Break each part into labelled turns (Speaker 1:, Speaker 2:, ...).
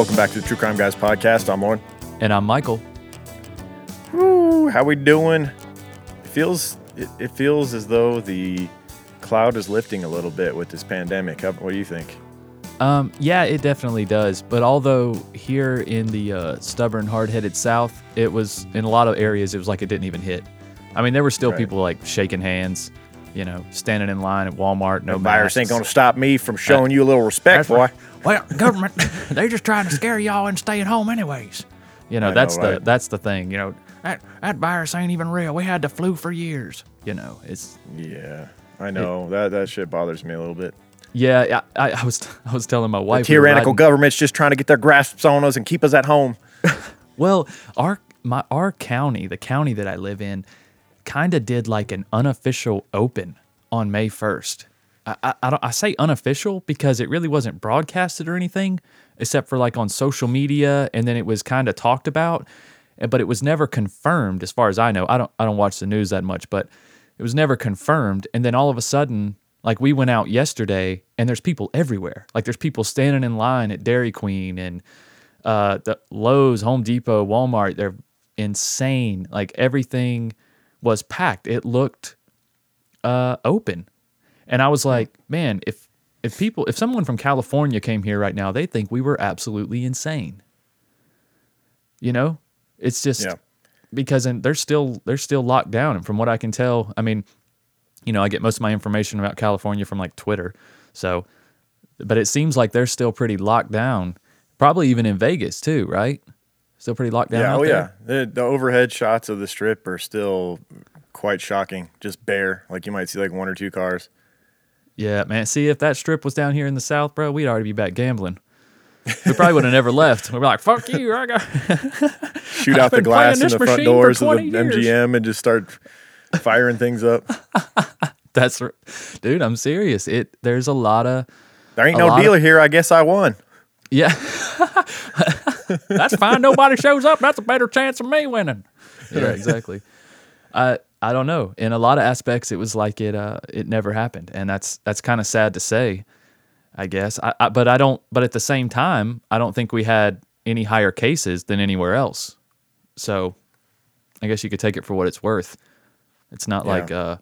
Speaker 1: Welcome back to the True Crime Guys podcast. I'm Lauren.
Speaker 2: And I'm Michael.
Speaker 1: Woo, how we doing? It feels it, it feels as though the cloud is lifting a little bit with this pandemic. How, what do you think?
Speaker 2: Um, yeah, it definitely does. But although here in the uh, stubborn, hard-headed South, it was in a lot of areas, it was like it didn't even hit. I mean, there were still
Speaker 1: Right.
Speaker 2: people like shaking hands, you know, standing in line at Walmart. No
Speaker 1: virus ain't gonna stop me from showing you a little respect, boy.
Speaker 2: right. Well, government, they're just trying to scare y'all and staying home anyways. You know,
Speaker 1: I know,
Speaker 2: that's the
Speaker 1: right?
Speaker 2: that's the thing. You know, that that virus ain't even real. We had the flu for years. You know, it's
Speaker 1: Yeah, I know that that shit bothers me a little bit.
Speaker 2: yeah. I, I was I was telling my wife we were
Speaker 1: tyrannical
Speaker 2: riding-
Speaker 1: government's just trying to get their grasps on us and keep us at home.
Speaker 2: Well, our my our county, the county that I live in, kind of did like an unofficial open on May first. I, I, I, say unofficial because it really wasn't broadcasted or anything, except for like on social media, and then it was kind of talked about, eh, but it was never confirmed, as far as I know. I don't I don't watch the news that much, but it was never confirmed. And then all of a sudden, like we went out yesterday, and there's people everywhere. Like there's people standing in line at Dairy Queen and uh, the Lowe's, Home Depot, Walmart, they're insane. Like everything was packed. It looked uh, open. And I was like, man, if if people if someone from California came here right now, they think we were absolutely insane. You know? It's just
Speaker 1: Yeah.
Speaker 2: because and they're still they're still locked down. And from what I can tell, I mean, you know, I get most of my information about California from like Twitter. So but it seems like they're still pretty locked down. Probably even in Vegas too, right? Still pretty locked down.
Speaker 1: yeah,
Speaker 2: out
Speaker 1: oh
Speaker 2: there?
Speaker 1: yeah. The, the overhead shots of the strip are still quite shocking. Just bare, like you might see like one or two cars.
Speaker 2: Yeah, man. See, if that strip was down here in the South, bro, we'd already be back gambling. We probably would have never left. We'd be like, "Fuck you!" I got
Speaker 1: Shoot out the glass in the front doors of the
Speaker 2: years.
Speaker 1: MGM and just start firing things up.
Speaker 2: that's, dude. I'm serious. It there's a lot of
Speaker 1: There ain't no
Speaker 2: lot of-
Speaker 1: dealer here. I guess I won.
Speaker 2: yeah. that's fine. Nobody shows up. That's a better chance of me winning. Yeah, exactly. I I don't know. In a lot of aspects, it was like it uh it never happened, and that's that's kind of sad to say. I guess. I, I but I don't. But at the same time, I don't think we had any higher cases than anywhere else. So, I guess you could take it for what it's worth. It's not
Speaker 1: Yeah.
Speaker 2: like uh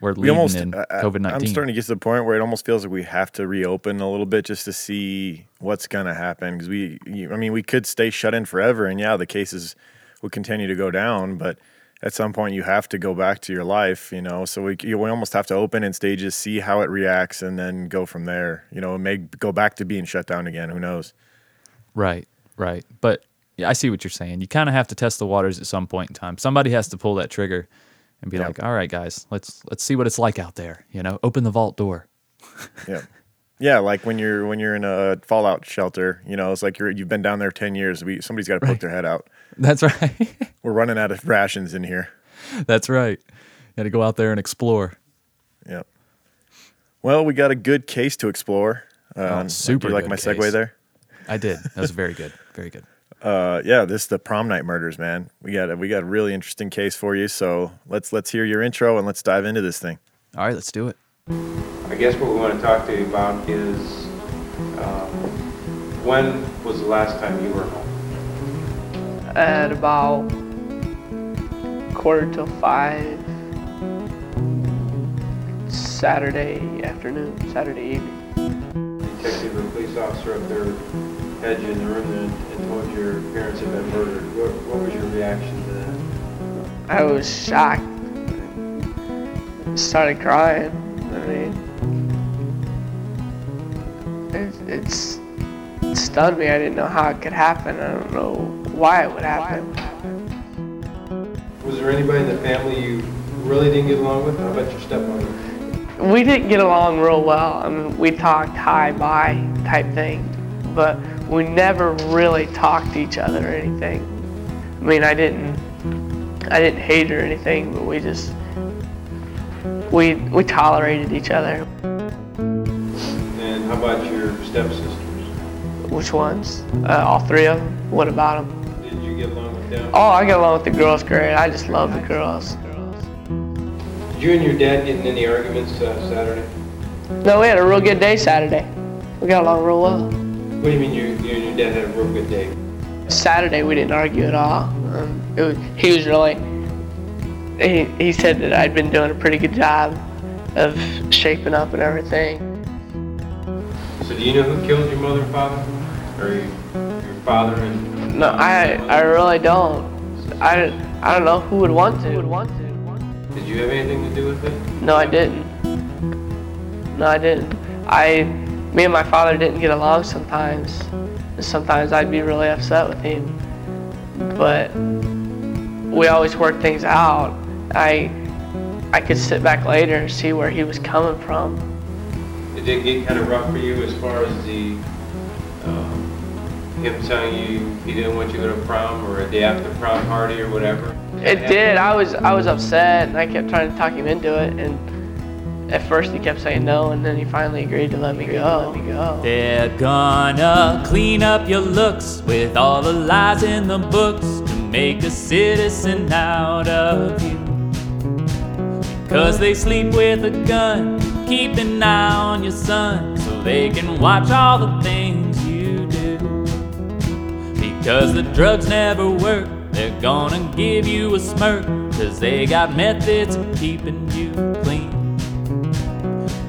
Speaker 2: we're
Speaker 1: We almost.
Speaker 2: in COVID
Speaker 1: I'm starting to get to the point where it almost feels like we have to reopen a little bit just to see what's gonna happen. Because we, I mean, we could stay shut in forever, and yeah, the cases would continue to go down, but. At some point, you have to go back to your life, you know. So we, you, we almost have to open in stages, see how it reacts, and then go from there. You know, it may go back to being shut down again. Who knows?
Speaker 2: Right, right. But yeah, I see what you're saying. You kind of have to test the waters at some point in time. Somebody has to pull that trigger and be
Speaker 1: Yeah.
Speaker 2: like, "All right, guys, let's let's see what it's like out there." You know, open the vault door.
Speaker 1: Yeah. Yeah, like when you're when you're in a fallout shelter, you know, it's like you're you've been down there ten years. We, somebody's got to poke
Speaker 2: Right.
Speaker 1: their head out.
Speaker 2: That's right.
Speaker 1: We're running out of rations in here.
Speaker 2: That's right. Got to go out there and explore.
Speaker 1: Yep. Well, we got a good case to explore. Um,
Speaker 2: Oh, super
Speaker 1: Do you like
Speaker 2: good
Speaker 1: my segue there?
Speaker 2: I did. That was very good. Very good.
Speaker 1: Uh, yeah, this is the prom night murders, man. We got a, we got a really interesting case for you. So let's let's hear your intro and let's dive into this thing.
Speaker 2: All right, let's do it.
Speaker 3: I guess what we want to talk to you about is um, when was the last time you were home?
Speaker 4: At about quarter till five Saturday afternoon, Saturday evening.
Speaker 3: Detective or police officer up there had you in the room and, and told your parents had been murdered. What, what was your reaction to that?
Speaker 4: I was shocked. I Started crying. I mean, it, it's it stunned me. I didn't know how it could happen. I don't know why it would happen.
Speaker 3: Was there anybody in the family you really didn't get along with? How about your stepmother?
Speaker 4: We didn't get along real well. I mean, we talked hi, bye type thing, but we never really talked to each other or anything. I mean, I didn't, I didn't hate her or anything, but we just, we we tolerated each other.
Speaker 3: And how about your stepsisters?
Speaker 4: Which ones? Uh, all three of them. What about them?
Speaker 3: Get along with them?
Speaker 4: Oh, I get along with the girls great. I just love the girls.
Speaker 3: Did you and your dad get in any arguments uh, Saturday?
Speaker 4: No, we had a real good day Saturday. We got along real well.
Speaker 3: What do you mean you, you and your dad had a real good day?
Speaker 4: Saturday we didn't argue at all. Um, it was, he was really. He, he said that I'd been doing a pretty good job of shaping up and everything.
Speaker 3: So do you know who killed your mother and father? Or your, your father and...
Speaker 4: No, I I really don't. I, I don't know who would want to. Would want to.
Speaker 3: Did you have anything to do with it?
Speaker 4: No, I didn't. No, I didn't. I, me and my father didn't get along sometimes. Sometimes I'd be really upset with him. But we always worked things out. I, I could sit back later and see where he was coming from.
Speaker 3: It Did get kind of rough for you as far as the, him telling you he didn't want you to go to prom or a day after prom party or whatever?
Speaker 4: It did. I was I was upset, and I kept trying to talk him into it. And at first he kept saying no, and then he finally agreed to let me go. Let me go.
Speaker 5: They're gonna clean up your looks with all the lies in the books to make a citizen out of you. Cause they sleep with a gun, keep an eye on your son, so they can watch all the things you do. Because the drugs never work, they're gonna give you a smirk, cause they got methods of keeping you clean.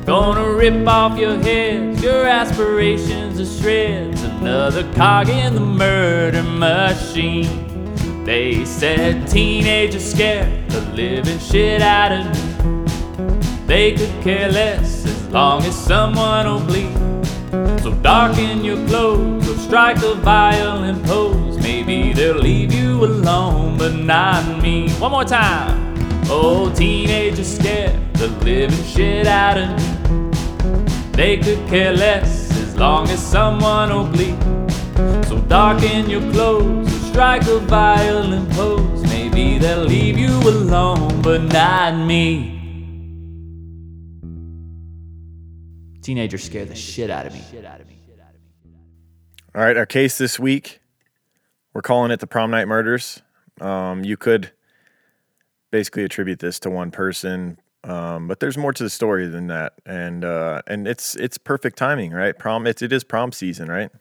Speaker 5: Gonna rip off your head, your aspirations to shreds. Another cog in the murder machine. They said teenagers scared the living shit out of me. They could care less as long as someone will bleed. So darken your clothes or strike a violent pose. Maybe they'll leave you alone, but not me. One more time. Oh, teenagers scared the living shit out of me. They could care less as long as someone will bleed. So darken your clothes or strike a violent pose. Maybe they'll leave you alone, but not me. Teenagers scare the shit out of me.
Speaker 1: All right, our case this week, we're calling it the prom night murders. Um, you could basically attribute this to one person, um, but there's more to the story than that, and uh, and it's it's perfect timing, right? Prom, it's it is prom season, right?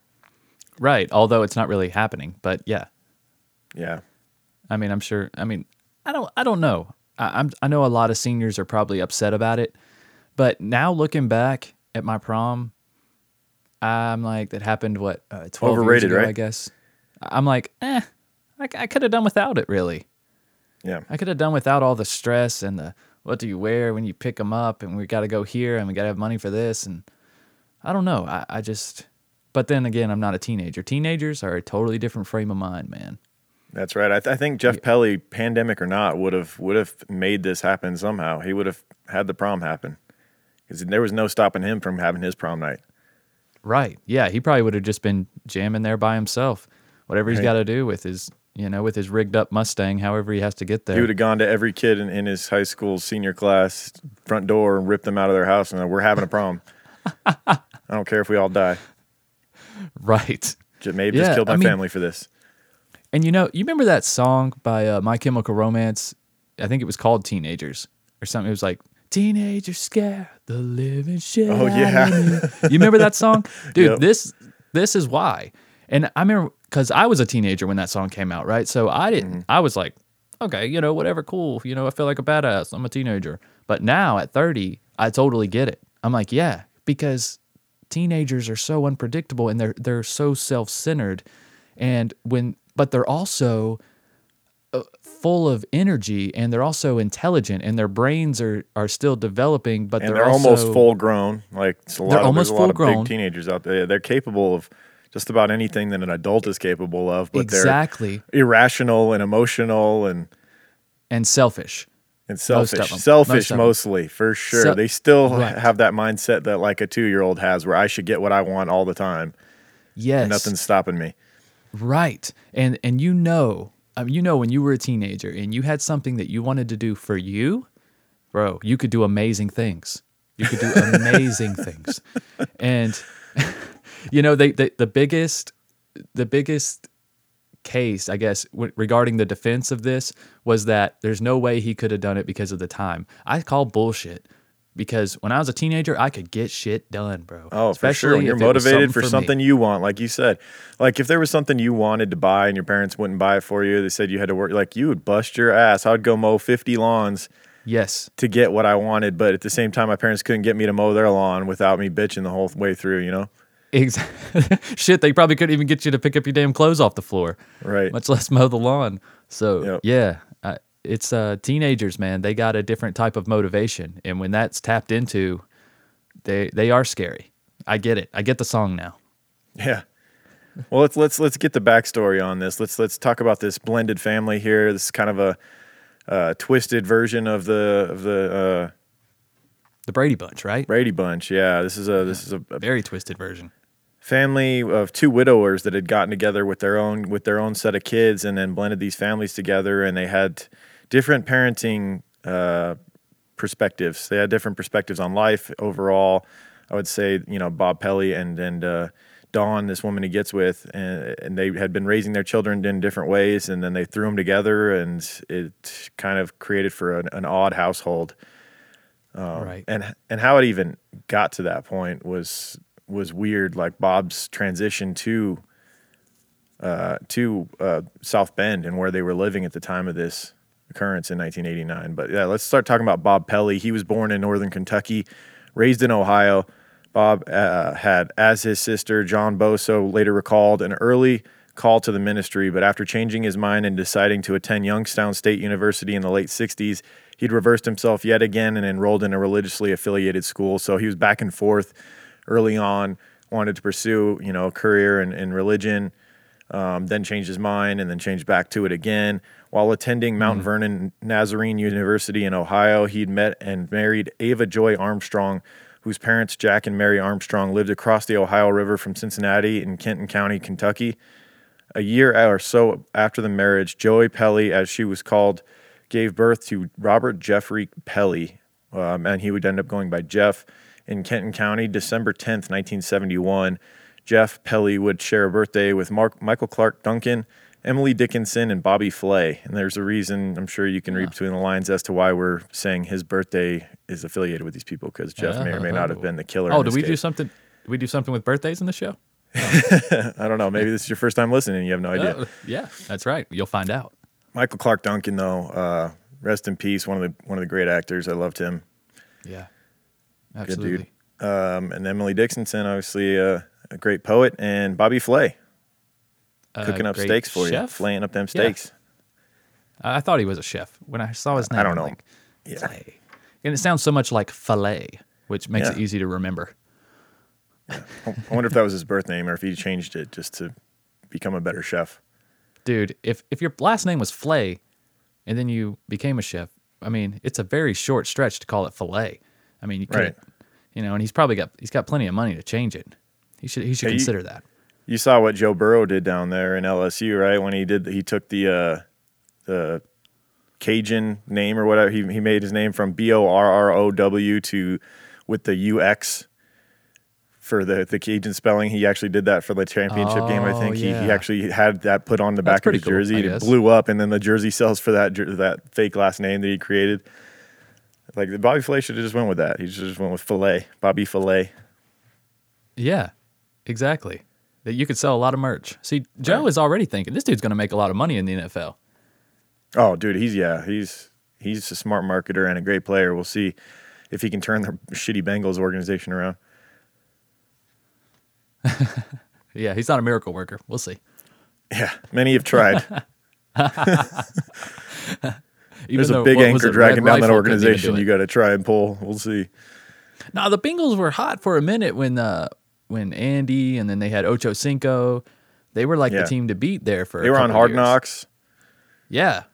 Speaker 2: Right. Although it's not really happening, but yeah.
Speaker 1: Yeah,
Speaker 2: I mean, I'm sure. I mean, I don't. I don't know. I, I'm. I know a lot of seniors are probably upset about it, but now looking back at my prom, I'm like, that happened. What? Uh, Twelve
Speaker 1: Overrated,
Speaker 2: years ago,
Speaker 1: right?
Speaker 2: I guess. I'm like, eh. I, I could have done without it. Really,
Speaker 1: yeah.
Speaker 2: I could have done without all the stress and the what do you wear when you pick them up, and we got to go here, and we got to have money for this, and I don't know. I, I just. But then again, I'm not a teenager. Teenagers are a totally different frame of mind, man.
Speaker 1: That's right. I, th- I think Jeff Pelley, pandemic or not, would have would have made this happen somehow. He would have had the prom happen because there was no stopping him from having his prom night.
Speaker 2: Right. Yeah, he probably would have just been jamming there by himself. Whatever he's
Speaker 1: Right.
Speaker 2: got to do with his, you know, with his rigged up Mustang, however he has to get there.
Speaker 1: He would have gone to every kid in, in his high school senior class front door and ripped them out of their house and we're having a prom. I don't care if we all die.
Speaker 2: right.
Speaker 1: Maybe
Speaker 2: Yeah,
Speaker 1: just killed my
Speaker 2: I mean-
Speaker 1: family for this.
Speaker 2: And you know, you remember that song by uh, My Chemical Romance? I think it was called Teenagers or something. It was like Teenagers scare the living shit.
Speaker 1: Oh,
Speaker 2: out
Speaker 1: yeah.
Speaker 2: of me." You remember that song, dude?
Speaker 1: Yep.
Speaker 2: This this is why. And I remember because I was a teenager when that song came out, right? So I didn't.
Speaker 1: Mm-hmm.
Speaker 2: I was like, okay, you know, whatever, cool. You know, I feel like a badass. I'm a teenager. But now at 30, I totally get it. I'm like, yeah, because teenagers are so unpredictable and they're they're so self-centered and when but they're also full of energy and they're also intelligent and their brains are are still developing but they're,
Speaker 1: they're, almost
Speaker 2: also-
Speaker 1: full grown. Like it's a lot
Speaker 2: They're
Speaker 1: of,
Speaker 2: almost
Speaker 1: there's a lot of
Speaker 2: full-grown.
Speaker 1: big teenagers out there. They're capable of just about anything that an adult is capable of, but
Speaker 2: exactly
Speaker 1: they're irrational and emotional and
Speaker 2: and selfish
Speaker 1: and
Speaker 2: Most
Speaker 1: selfish.
Speaker 2: 'em.
Speaker 1: Selfish
Speaker 2: Most
Speaker 1: mostly, for sure.
Speaker 2: So-
Speaker 1: they still
Speaker 2: Right.
Speaker 1: have that mindset that like a two year old has where I should get what I want all the time.
Speaker 2: yes
Speaker 1: And nothing's stopping me.
Speaker 2: Right. And and you know, I mean, you know when you were a teenager and you had something that you wanted to do for you, bro, you could do amazing things. You could do amazing things. And you know, they, they the biggest the biggest case, I guess, w- regarding the defense of this was that there's no way he could have done it because of the time. I call bullshit. Because when I was a teenager, I could get shit done, bro.
Speaker 1: Oh, for sure. When you're motivated for
Speaker 2: me.
Speaker 1: something you want, like you said, like if there was something you wanted to buy and your parents wouldn't buy it for you, they said you had to work, like you would bust your ass. I would go mow 50 lawns
Speaker 2: Yes,
Speaker 1: to get what I wanted, but at the same time, my parents couldn't get me to mow their lawn without me bitching the whole way through, you know?
Speaker 2: exactly. shit, they probably couldn't even get you to pick up your damn clothes off the floor.
Speaker 1: Right.
Speaker 2: much less mow the lawn. So
Speaker 1: Yep.
Speaker 2: yeah, it's uh, teenagers, man. They got a different type of motivation, and when that's tapped into, they they are scary. I get it. I get the song now.
Speaker 1: Yeah. Well, let's let's let's get the backstory on this. Let's let's talk about this blended family here. This is kind of a uh, twisted version of the of the uh,
Speaker 2: The Brady Bunch, right?
Speaker 1: Brady Bunch. Yeah, this is a this is a, a
Speaker 2: Very twisted version.
Speaker 1: family of two widowers that had gotten together with their own with their own set of kids and then blended these families together and they had different parenting uh, perspectives they had different perspectives on life overall i would say you know bob pelley and and uh, dawn this woman he gets with and, and they had been raising their children in different ways and then they threw them together and it kind of created for an, an odd household
Speaker 2: right.
Speaker 1: and and how it even got to that point was was weird. Like Bob's transition to uh, to uh, South Bend and where they were living at the time of this occurrence in 1989. But yeah, let's start talking about Bob Pelley. He was born in northern Kentucky, raised in Ohio. Bob uh, had, as his sister John Boso later recalled, an early call to the ministry, but after changing his mind and deciding to attend Youngstown State University in the late 60s, he'd reversed himself yet again and enrolled in a religiously affiliated school. So he was back and forth early on, wanted to pursue, you know, a career in, in religion, um, then changed his mind and then changed back to it again. While attending Mount Vernon Nazarene University in Ohio, he'd met and married Ava Joy Armstrong, whose parents, Jack and Mary Armstrong, lived across the Ohio River from Cincinnati in Kenton County, Kentucky. A year or so after the marriage, Joey Pelley, as she was called, gave birth to Robert Jeffrey Pelley, um, and he would end up going by Jeff in Kenton County, December 10th, 1971. Jeff Pelley would share a birthday with Mark, Michael Clarke Duncan, Emily Dickinson, and Bobby Flay. And there's a reason, I'm sure you can read between the lines as to why we're saying his birthday is affiliated with these people, because Jeff may or may not have been the killer.
Speaker 2: Oh,
Speaker 1: this
Speaker 2: we do something? Did we do something with birthdays in the show?
Speaker 1: I don't know. Maybe this is your first time listening. You have no idea.
Speaker 2: Uh, yeah, that's right. You'll find out.
Speaker 1: Michael Clarke Duncan, though, uh, rest in peace. One of the one of the great actors. I loved him.
Speaker 2: Yeah,
Speaker 1: Good
Speaker 2: absolutely.
Speaker 1: dude. Um, and Emily Dickinson, obviously uh, a great poet, and Bobby Flay cooking up steaks for you,
Speaker 2: chef?
Speaker 1: flaying up them steaks.
Speaker 2: I I thought he was a chef when I saw his name.
Speaker 1: I don't know.
Speaker 2: Like,
Speaker 1: Yeah.
Speaker 2: Flay. and it sounds so much like filet, which makes it easy to remember.
Speaker 1: I wonder if that was his birth name or if he changed it just to become a better chef.
Speaker 2: Dude, if if your last name was Flay, and then you became a chef, I mean, it's a very short stretch to call it filet. I mean, you could,
Speaker 1: Right.
Speaker 2: you know, and he's probably got he's got plenty of money to change it. He should he should
Speaker 1: Yeah, you-
Speaker 2: consider that.
Speaker 1: You saw what Joe Burrow did down there in LSU, right? When he did, he took the uh, the Cajun name or whatever. He he made his name from B O R R O W to with the U X for the the Cajun spelling. He actually did that for the championship game. I
Speaker 2: Oh,
Speaker 1: think he, he actually had that put on the
Speaker 2: That's
Speaker 1: back of his
Speaker 2: cool,
Speaker 1: jersey. It blew up, and then the jersey sells for that that fake last name that he created. Like Bobby Filet should have just went with that. He just went with Filet, Bobby Filet.
Speaker 2: Yeah, exactly. That you could sell a lot of merch. See, Joe is already thinking this dude's going to make a lot of money in the NFL.
Speaker 1: Oh, dude, he's yeah, he's he's a smart marketer and a great player. We'll see if he can turn the shitty Bengals organization around.
Speaker 2: Yeah, he's not a miracle worker. We'll see.
Speaker 1: Yeah, many have tried. There's a big anchor
Speaker 2: it,
Speaker 1: dragging down that
Speaker 2: Rifle couldn't even
Speaker 1: organization.
Speaker 2: do
Speaker 1: You got to try and pull. We'll see.
Speaker 2: Now the Bengals were hot for a minute when uh when Andy and then they had Ocho Cinco. They were like
Speaker 1: Yeah.
Speaker 2: the team to beat there for.
Speaker 1: They were on Hard
Speaker 2: years.
Speaker 1: Knocks.
Speaker 2: Yeah,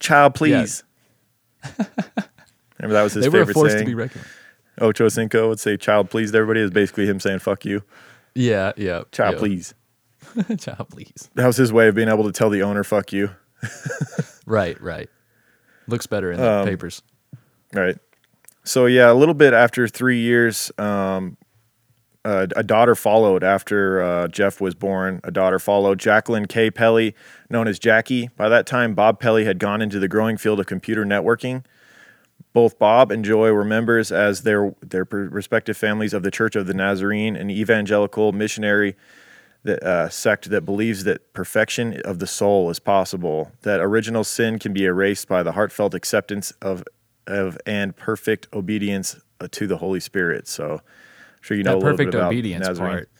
Speaker 1: Child, please. Remember that was his
Speaker 2: they were a
Speaker 1: favorite
Speaker 2: to be reckoned.
Speaker 1: Ocho Cinco would say "Child, please" to everybody. Is basically him saying "fuck you."
Speaker 2: Yeah, yeah.
Speaker 1: Child,
Speaker 2: yeah.
Speaker 1: please.
Speaker 2: Child, please.
Speaker 1: That was his way of being able to tell the owner "fuck you."
Speaker 2: Right, right. Looks better in the
Speaker 1: Um,
Speaker 2: papers.
Speaker 1: Right. So yeah, a little bit after three years, um, uh, a daughter followed after uh, Jeff was born. A daughter followed, Jacqueline K. Pelley, known as Jackie. By that time, Bob Pelley had gone into the growing field of computer networking. Both Bob and Joy were members as their their respective families of the Church of the Nazarene, an evangelical missionary that, uh, sect that believes that perfection of the soul is possible, that original sin can be erased by the heartfelt acceptance of of and perfect obedience uh, to the Holy Spirit. So, sure you know
Speaker 2: that perfect obedience
Speaker 1: Nazarene.
Speaker 2: part.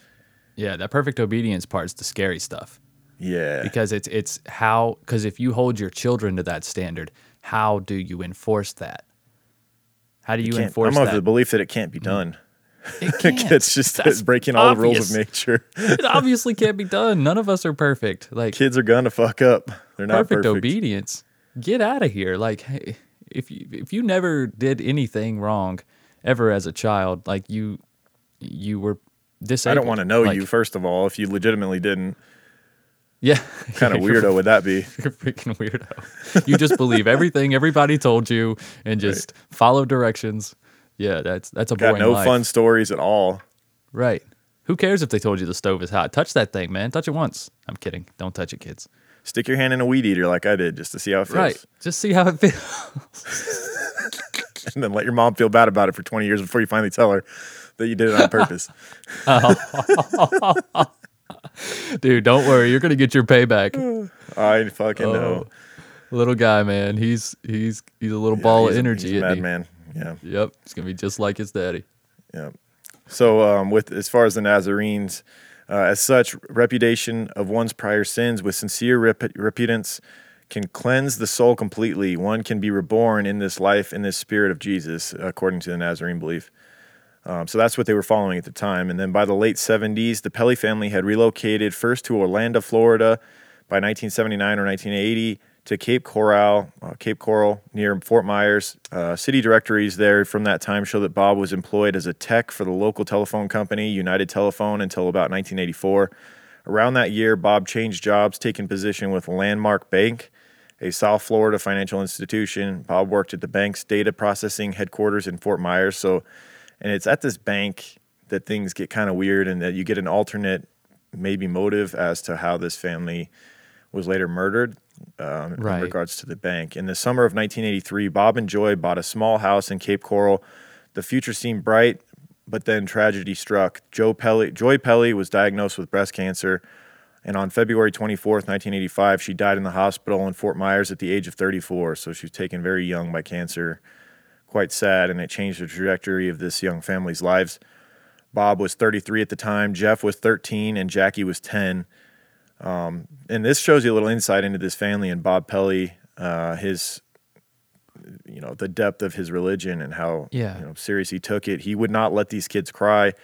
Speaker 2: Yeah, that perfect obedience part is the scary stuff
Speaker 1: Yeah,
Speaker 2: because it's it's how because if you hold your children to that standard, how do you enforce that? How do you enforce
Speaker 1: I'm of the belief that it can't be done. Mm.
Speaker 2: It can't.
Speaker 1: it's just
Speaker 2: That's
Speaker 1: breaking all the rules of nature.
Speaker 2: it obviously can't be done. None of us are perfect. Like
Speaker 1: Kids are gonna fuck up. They're not
Speaker 2: perfect,
Speaker 1: perfect.
Speaker 2: obedience. Get out of here. Like hey, if you if you never did anything wrong ever as a child, like you you were
Speaker 1: this,
Speaker 2: I
Speaker 1: don't want to know
Speaker 2: Like,
Speaker 1: you first of all. If you legitimately didn't,
Speaker 2: Yeah.
Speaker 1: kind of weirdo would that be?
Speaker 2: You're freaking weirdo. You just believe everything everybody told you and just follow directions. Yeah, that's that's a
Speaker 1: Got
Speaker 2: boring
Speaker 1: no
Speaker 2: life.
Speaker 1: fun stories at all.
Speaker 2: Right. Who cares if they told you the stove is hot? Touch that thing, man. Touch it once. I'm kidding. Don't touch it, kids.
Speaker 1: Stick your hand in a weed eater like I did, just to see how it feels,
Speaker 2: Right. Just see how it feels.
Speaker 1: and then let your mom feel bad about it for 20 years before you finally tell her that you did it on purpose.
Speaker 2: Dude, don't worry. You're gonna get your payback.
Speaker 1: I fucking
Speaker 2: Oh,
Speaker 1: know.
Speaker 2: Little guy, man. He's he's he's a little ball
Speaker 1: He's
Speaker 2: of energy.
Speaker 1: he's a madman. Yeah.
Speaker 2: Yep. He's gonna be just like his daddy.
Speaker 1: Yeah. So, um, with as far as the Nazarenes, uh, as such, repudiation of one's prior sins with sincere rep- repentance can cleanse the soul completely. One can be reborn in this life in this spirit of Jesus, according to the Nazarene belief. Um, so that's what they were following at the time. And then by the late 70s, the Pelley family had relocated first to Orlando, Florida, by 1979 or 1980 to Cape Coral, uh, Cape Coral near Fort Myers. Uh, city directories there from that time show that Bob was employed as a tech for the local telephone company, United Telephone, until about 1984. Around that year, Bob changed jobs, taking position with Landmark Bank, a South Florida financial institution. Bob worked at the bank's data processing headquarters in Fort Myers. So, and it's at this bank that things get kind of weird and that you get an alternate, maybe motive as to how this family was later murdered um,
Speaker 2: Right.
Speaker 1: in regards to the bank. In the summer of 1983, Bob and Joy bought a small house in Cape Coral. The future seemed bright, but then tragedy struck. Joe Pelley, Joy Pelley was diagnosed with breast cancer, and on February 24th, 1985, she died in the hospital in Fort Myers at the age of 34. So she was taken very young by cancer. Quite sad, and it changed the trajectory of this young family's lives. Bob was 33 at the time, Jeff was 13, and Jackie was 10 and this shows you a little insight into this family and Bob Pelley, uh, his, you know, the depth of his religion and how
Speaker 2: Yeah.
Speaker 1: you know, serious he took it. He would not let these kids cry.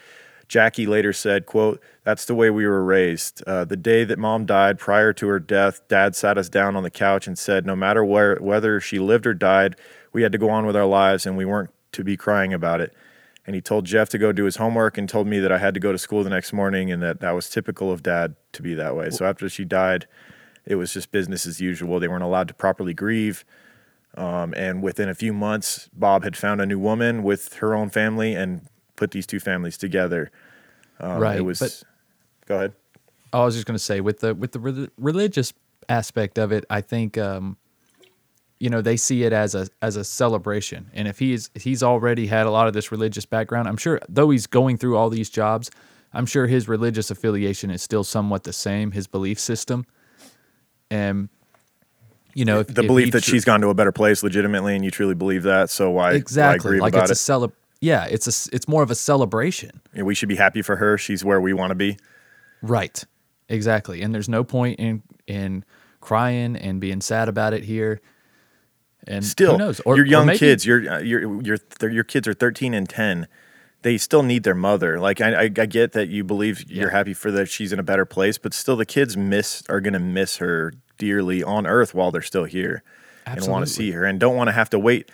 Speaker 1: Jackie later said, "quote That's the way we were raised. Uh, the day that mom died, prior to her death, Dad sat us down on the couch and said, no matter where whether she lived or died, we had to go on with our lives and we weren't to be crying about it." And he told Jeff to go do his homework and told me that I had to go to school the next morning and that that was typical of Dad to be that way. So after she died, it was just business as usual. They weren't allowed to properly grieve. Um, and within a few months, Bob had found a new woman with her own family and put these two families together. Um,
Speaker 2: Right,
Speaker 1: It was.
Speaker 2: but-
Speaker 1: go ahead.
Speaker 2: I was just going to say with the with the re- religious aspect of it, I think um, you know they see it as a as a celebration, and if he's he's already had a lot of this religious background, I'm sure though he's going through all these jobs, I'm sure his religious affiliation is still somewhat the same, his belief system, and you know if,
Speaker 1: The
Speaker 2: if
Speaker 1: belief that
Speaker 2: tru-
Speaker 1: she's gone to a better place legitimately, and you truly believe that. So why, why
Speaker 2: exactly
Speaker 1: grieve
Speaker 2: like it's
Speaker 1: it?
Speaker 2: a celeb. Yeah, it's a it's more of a celebration.
Speaker 1: Yeah, we should be happy for her. She's where we want to be.
Speaker 2: Right. Exactly. And there's no point in in crying and being sad about it here. And
Speaker 1: Still,
Speaker 2: who knows? Or,
Speaker 1: your
Speaker 2: or
Speaker 1: young
Speaker 2: maybe-
Speaker 1: kids, your uh, your your your kids are 13 and 10. They still need their mother. Like I, I, I get that you believe you're happy for that she's in a better place, but still the kids miss are gonna miss her dearly on Earth while they're still here, and want to see her, and don't want to have to wait,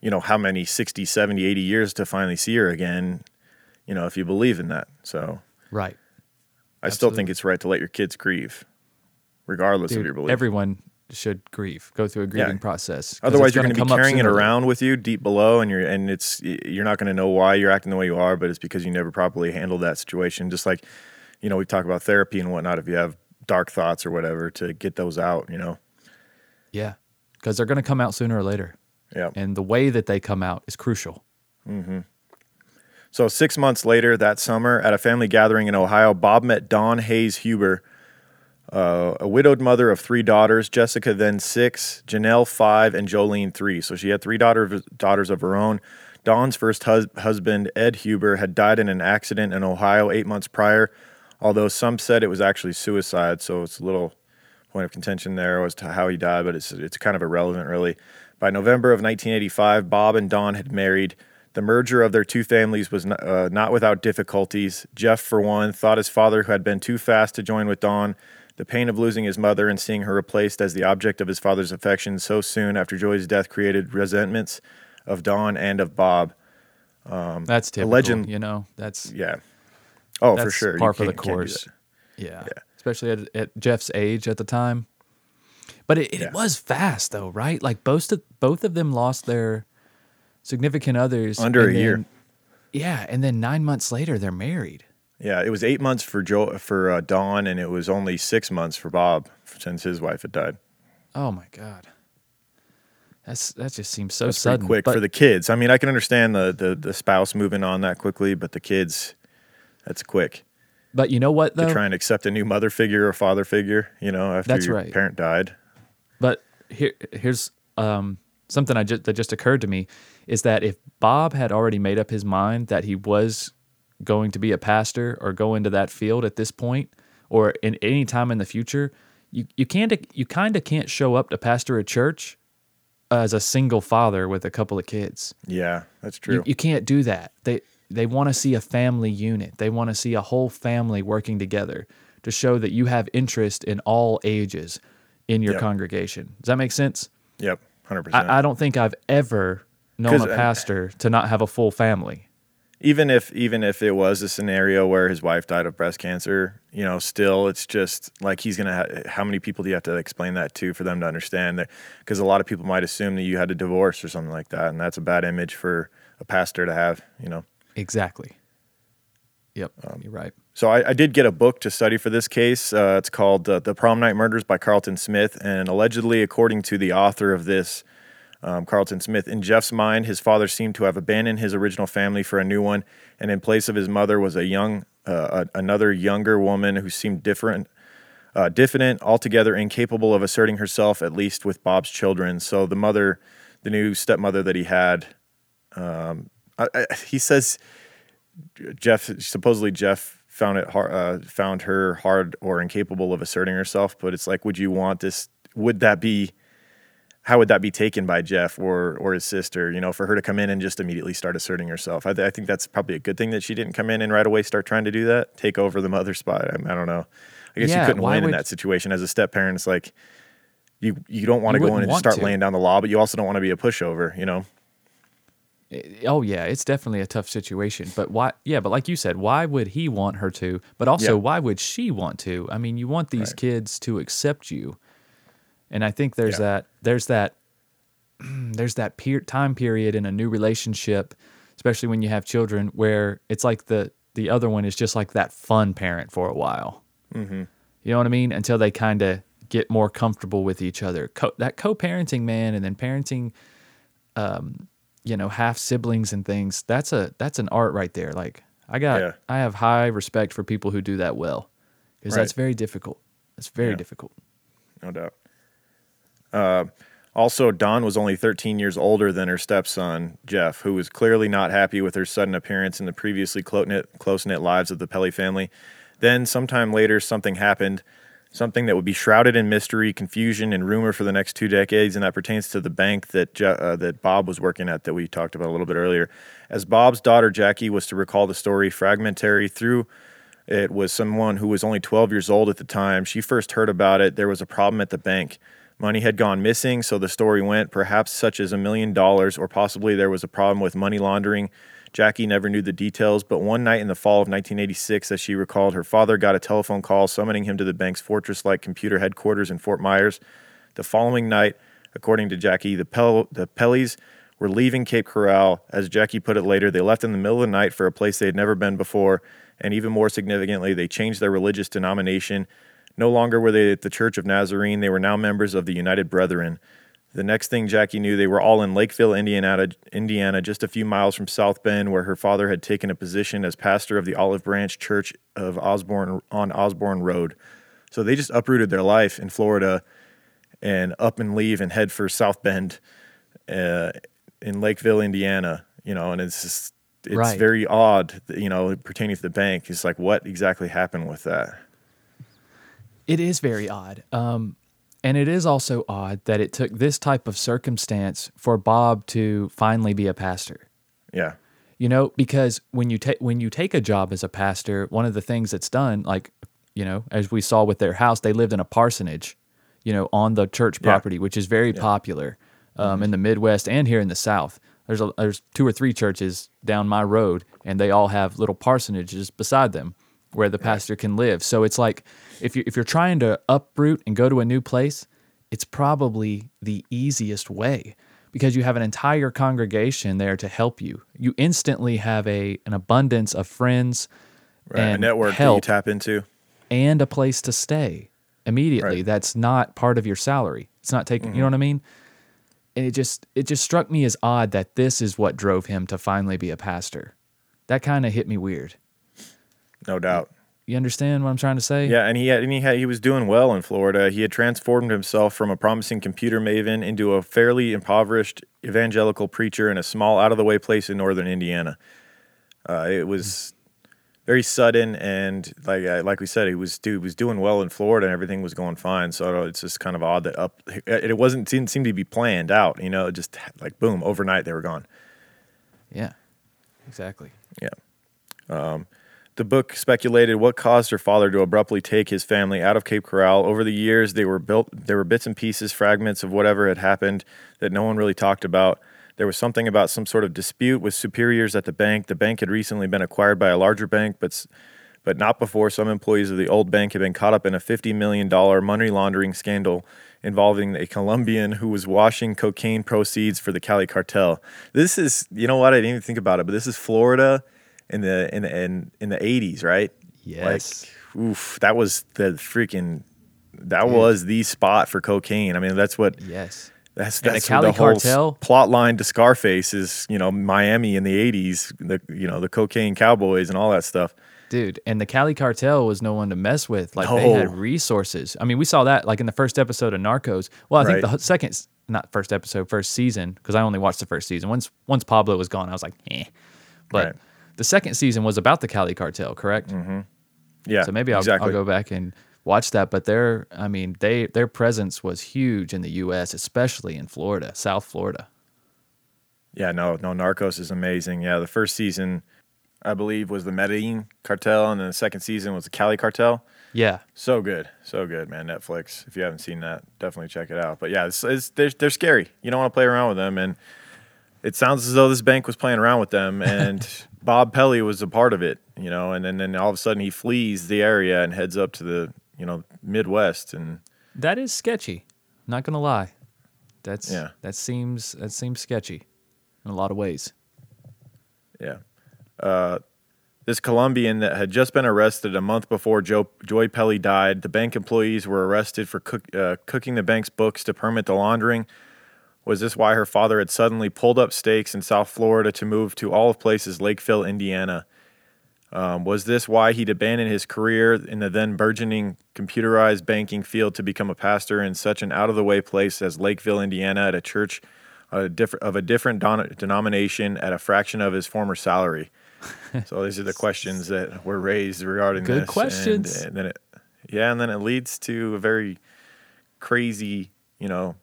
Speaker 1: you know, how many 60, 70, 80 years to finally see her again. You know, if you believe in that. So
Speaker 2: Right.
Speaker 1: I still think it's right to let your kids grieve, regardless of your belief.
Speaker 2: everyone should grieve, go through a grieving process.
Speaker 1: Otherwise, you're going
Speaker 2: gonna
Speaker 1: be carrying it
Speaker 2: sooner or later.
Speaker 1: around with you deep below, and you're and it's you're not going to know why you're acting the way you are, but it's because you never properly handled that situation. Just like, you know, we talk about therapy and whatnot. If you have dark thoughts or whatever, to get those out, you know.
Speaker 2: Yeah. Because they're going to come out sooner or later.
Speaker 1: Yeah.
Speaker 2: And the way that they come out is crucial. Mm-hmm.
Speaker 1: So six months later, that summer, at a family gathering in Ohio, Bob met Dawn Hayes Huber, uh, a widowed mother of three daughters. Jessica then six, Janel five, and Jolene three. So she had three daughter, daughters of her own. Dawn's first hus- husband, Ed Huber, had died in an accident in Ohio eight months prior, although some said it was actually suicide. So it's a little point of contention there as to how he died, but it's it's kind of irrelevant, really. By November of 1985, Bob and Dawn had married. The merger of their two families was not, uh, not without difficulties. Jeff, for one, thought his father who had been too fast to join with Dawn. The pain of losing his mother and seeing her replaced as the object of his father's affection so soon after Joy's death created resentments of Dawn and of Bob.
Speaker 2: Um, that's typical.
Speaker 1: legend-
Speaker 2: You know, that's
Speaker 1: Yeah. Oh, for sure.
Speaker 2: Par for the
Speaker 1: can't- can't do
Speaker 2: course.
Speaker 1: that.
Speaker 2: Yeah. Especially at, at Jeff's age at the time. But it, it
Speaker 1: Yeah.
Speaker 2: was fast though, right? Like both of both of them lost their significant others
Speaker 1: Under a year.
Speaker 2: Yeah, and then nine months later they're married.
Speaker 1: Yeah, it was eight months for Joe for uh, Dawn, and it was only six months for Bob since his wife had died.
Speaker 2: Oh my god. That's that just seems so
Speaker 1: That's
Speaker 2: sudden.
Speaker 1: quick
Speaker 2: but,
Speaker 1: for the kids. I mean, I can understand the, the the spouse moving on that quickly, but the kids, that's quick
Speaker 2: but you know what though?
Speaker 1: to try and accept a new mother figure or father figure. You know, after
Speaker 2: That's
Speaker 1: your
Speaker 2: right.
Speaker 1: parent died.
Speaker 2: But here, here's um, something I just that just occurred to me is that if Bob had already made up his mind that he was going to be a pastor or go into that field at this point or in any time in the future, you you can't you kind of can't show up to pastor a church as a single father with a couple of kids.
Speaker 1: Yeah, that's true.
Speaker 2: You, you can't do that. They they want to see a family unit. They want to see a whole family working together to show that you have interest in all ages in your
Speaker 1: Yep.
Speaker 2: congregation. Does that make sense?
Speaker 1: yep, hundred percent.
Speaker 2: I, I don't think I've ever known a
Speaker 1: uh,
Speaker 2: pastor to not have a full family.
Speaker 1: Even if even if it was a scenario where his wife died of breast cancer, you know, still it's just like he's gonna. Ha- how many people do you have to explain that to for them to understand that? Because a lot of people might assume that you had a divorce or something like that, and that's a bad image for a pastor to have. You know.
Speaker 2: Exactly. Yep,
Speaker 1: Um,
Speaker 2: you're right.
Speaker 1: So I, I did get a book to study for this case. Uh, it's called uh, "The Prom Night Murders" by Carlton Smith, and allegedly, according to the author of this, um, Carlton Smith, in Jeff's mind, his father seemed to have abandoned his original family for a new one, and in place of his mother was a young, uh, a, another younger woman who seemed different, uh, diffident, altogether incapable of asserting herself, at least with Bob's children. So the mother, the new stepmother that he had, um, I, I, he says Jeff supposedly Jeff found it hard, uh, found her hard or incapable of asserting herself. But it's like, would you want this? Would that be? How would that be taken by Jeff or or his sister? You know, for her to come in and just immediately start asserting herself. I, th- I think that's probably a good thing that she didn't come in and right away start trying to do that, take over the mother spot. I, I don't know. I guess
Speaker 2: Yeah,
Speaker 1: you couldn't win in that situation as a step parent. It's like you you don't want to go in and start
Speaker 2: to.
Speaker 1: laying down the law, but you also don't want to be a pushover. You know.
Speaker 2: Oh yeah, it's definitely a tough situation. But why? Yeah, but like you said, why would he want her to? But also,
Speaker 1: Yeah.
Speaker 2: why would she want to? I mean, you want these
Speaker 1: Right.
Speaker 2: kids to accept you, and I think there's
Speaker 1: Yeah.
Speaker 2: that there's that there's that per- time period in a new relationship, especially when you have children, where it's like the the other one is just like that fun parent for a while. Mm-hmm. You know what I mean? Until they kind of get more comfortable with each other. Co- that co-parenting, man, and then parenting um, you know half siblings and things that's a that's an art right there like i got
Speaker 1: Yeah.
Speaker 2: i have high respect for people who do that well because that's very difficult it's very
Speaker 1: Yeah.
Speaker 2: difficult
Speaker 1: no doubt. Uh, also, Dawn was only 13 years older than her stepson, Jeff, who was clearly not happy with her sudden appearance in the previously close knit lives of the Pelley family. Then, sometime later, something happened, something that would be shrouded in mystery, confusion, and rumor for the next two decades, and that pertains to the bank that uh, that Bob was working at that we talked about a little bit earlier. As Bob's daughter Jackie was to recall the story, fragmentary through it was someone who was only 12 years old at the time. She first heard about it. There was a problem at the bank. Money had gone missing, so the story went, perhaps such as a million dollars, or possibly there was a problem with money laundering. Jackie never knew the details, but one night in the fall of 1986, as she recalled, her father got a telephone call summoning him to the bank's fortress like computer headquarters in Fort Myers. The following night, according to Jackie, the, Pel- the Pelleys were leaving Cape Coral. As Jackie put it later, they left in the middle of the night for a place they had never been before, and even more significantly, they changed their religious denomination. No longer were they at the Church of Nazarene, they were now members of the United Brethren. The next thing Jackie knew, they were all in Lakeville, Indiana, Indiana, just a few miles from South Bend, where her father had taken a position as pastor of the Olive Branch Church of Osborne on Osborne Road. So they just uprooted their life in Florida and up and leave and head for South Bend uh, in Lakeville, Indiana. You know, and it's just it's
Speaker 2: Right.
Speaker 1: very odd, you know, pertaining to the bank. It's like what exactly happened with that?
Speaker 2: It is very odd. Um, and it is also odd that it took this type of circumstance for Bob to finally be a pastor.
Speaker 1: Yeah,
Speaker 2: You know, because when you take when you take a job as a pastor, one of the things that's done, like you know, as we saw with their house, they lived in a parsonage, you know, on the church
Speaker 1: Yeah.
Speaker 2: property, which is very popular um, in the Midwest and here in the South. There's a, there's two or three churches down my road, and they all have little parsonages beside them where the pastor can live. So it's like if you if you're trying to uproot and go to a new place, it's probably the easiest way because you have an entire congregation there to help you. You instantly have a an abundance of friends
Speaker 1: right. a
Speaker 2: and
Speaker 1: network that you tap into.
Speaker 2: and a place to stay immediately.
Speaker 1: Right.
Speaker 2: That's not part of your salary. It's not taking.
Speaker 1: Mm-hmm.
Speaker 2: You know what I mean? And it just it just struck me as odd that this is what drove him to finally be a pastor. That kind of hit me weird.
Speaker 1: No doubt.
Speaker 2: You understand what I'm trying to say?
Speaker 1: Yeah, and he had, and he had, he was doing well in Florida. He had transformed himself from a promising computer maven into a fairly impoverished evangelical preacher in a small, out of the way place in northern Indiana. Uh, it was very sudden, and like uh, like we said, he was dude was doing well in Florida, and everything was going fine. So it's just kind of odd that up it wasn't didn't seem to be planned out. You know, just like boom, overnight they were gone.
Speaker 2: Yeah. Exactly.
Speaker 1: Yeah. Um, the book speculated what caused her father to abruptly take his family out of Cape Coral. Over the years, they were built. There were bits and pieces, fragments of whatever had happened that no one really talked about. There was something about some sort of dispute with superiors at the bank. The bank had recently been acquired by a larger bank, but but not before some employees of the old bank had been caught up in a $50 million money laundering scandal involving a Colombian who was washing cocaine proceeds for the Cali cartel. This is, you know what, I didn't even think about it, but this is Florida in the in the, in, in the 80s, right?
Speaker 2: Yes.
Speaker 1: Like, oof, that was the freaking that was the spot for cocaine. I mean, that's what
Speaker 2: yes.
Speaker 1: that's
Speaker 2: the
Speaker 1: that's
Speaker 2: Cali
Speaker 1: the whole
Speaker 2: cartel?
Speaker 1: plot line to Scarface is, you know, Miami in the 80s, the you know, the cocaine cowboys and all that stuff.
Speaker 2: Dude, and the Cali cartel was no one to mess with. Like they had resources. I mean, we saw that like in the first episode of Narcos. Well, I think
Speaker 1: Right.
Speaker 2: the second, not first episode, first season, because I only watched the first season. Once once Pablo was gone, I was like, eh. But
Speaker 1: Right.
Speaker 2: The second season was about the Cali cartel, correct? Mm-hmm.
Speaker 1: Yeah.
Speaker 2: So maybe I'll,
Speaker 1: exactly.
Speaker 2: I'll go back and watch that. But their, I mean, they their presence was huge in the U.S., especially in Florida, South Florida.
Speaker 1: Yeah, no, no, Narcos is amazing. Yeah, the first season, I believe, was the Medellin cartel, and then the second season was the Cali cartel.
Speaker 2: Yeah,
Speaker 1: So good, so good, man. Netflix. If you haven't seen that, definitely check it out. But yeah, it's, it's they're, they're scary. You don't want to play around with them, and it sounds as though this bank was playing around with them, and Bob Pelley was a part of it. You know, and then then all of a sudden he flees the area and heads up to the you know Midwest, and
Speaker 2: that is sketchy. Not gonna lie, that's
Speaker 1: Yeah.
Speaker 2: that seems that seems sketchy in a lot of ways.
Speaker 1: Yeah. Uh, this Colombian that had just been arrested a month before Joe, Joy Pelley died, the bank employees were arrested for cook, uh, cooking the bank's books to permit the laundering. Was this why her father had suddenly pulled up stakes in South Florida to move to all of places Lakeville, Indiana? Um, was this why he'd abandoned his career in the then burgeoning computerized banking field to become a pastor in such an out of the way place as Lakeville, Indiana, at a church uh, diff- of a different don- denomination at a fraction of his former salary? so these are the questions that were raised regarding
Speaker 2: Good
Speaker 1: this.
Speaker 2: questions.
Speaker 1: And, and then it, yeah, and then it leads to a very crazy, you know,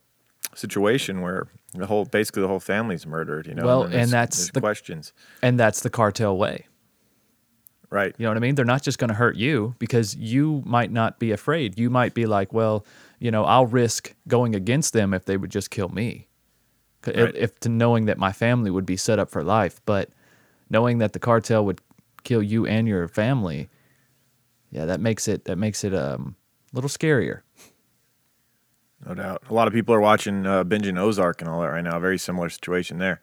Speaker 1: situation where the whole basically the whole family's murdered. You know,
Speaker 2: Well,
Speaker 1: then
Speaker 2: and that's the-
Speaker 1: questions,
Speaker 2: And that's the cartel way.
Speaker 1: right?
Speaker 2: You know what I mean? They're not just going to hurt you because you might not be afraid. You might be like, well, you know, I'll risk going against them if they would just kill me. 'Cause If, if to knowing that my family would be set up for life, but knowing that the cartel would kill you and your family, yeah, that makes it that makes it um, a little scarier.
Speaker 1: No doubt. A lot of people are watching uh, binging Ozark and all that right now. Very similar situation there.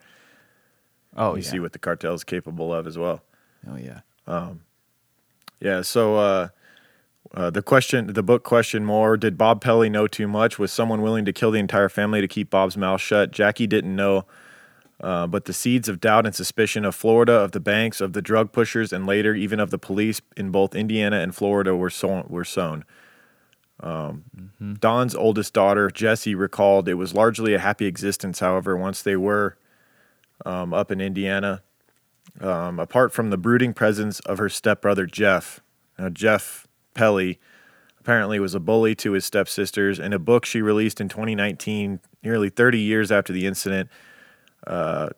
Speaker 2: Oh
Speaker 1: you
Speaker 2: yeah.
Speaker 1: see what the cartel's capable of as well.
Speaker 2: oh yeah.
Speaker 1: Yeah. So uh, Uh, the question, the book question more. Did Bob Pelley know too much? Was someone willing to kill the entire family to keep Bob's mouth shut? Jackie didn't know, uh, but the seeds of doubt and suspicion of Florida, of the banks, of the drug pushers, and later even of the police in both Indiana and Florida were sown. Were sown. Um, Dawn's oldest daughter, Jessie, recalled it was largely a happy existence. However, once they were um, up in Indiana, um, apart from the brooding presence of her stepbrother Jeff. Now, Jeff Pelley apparently was a bully to his stepsisters. In a book she released in 2019, nearly 30 years after the incident, uh,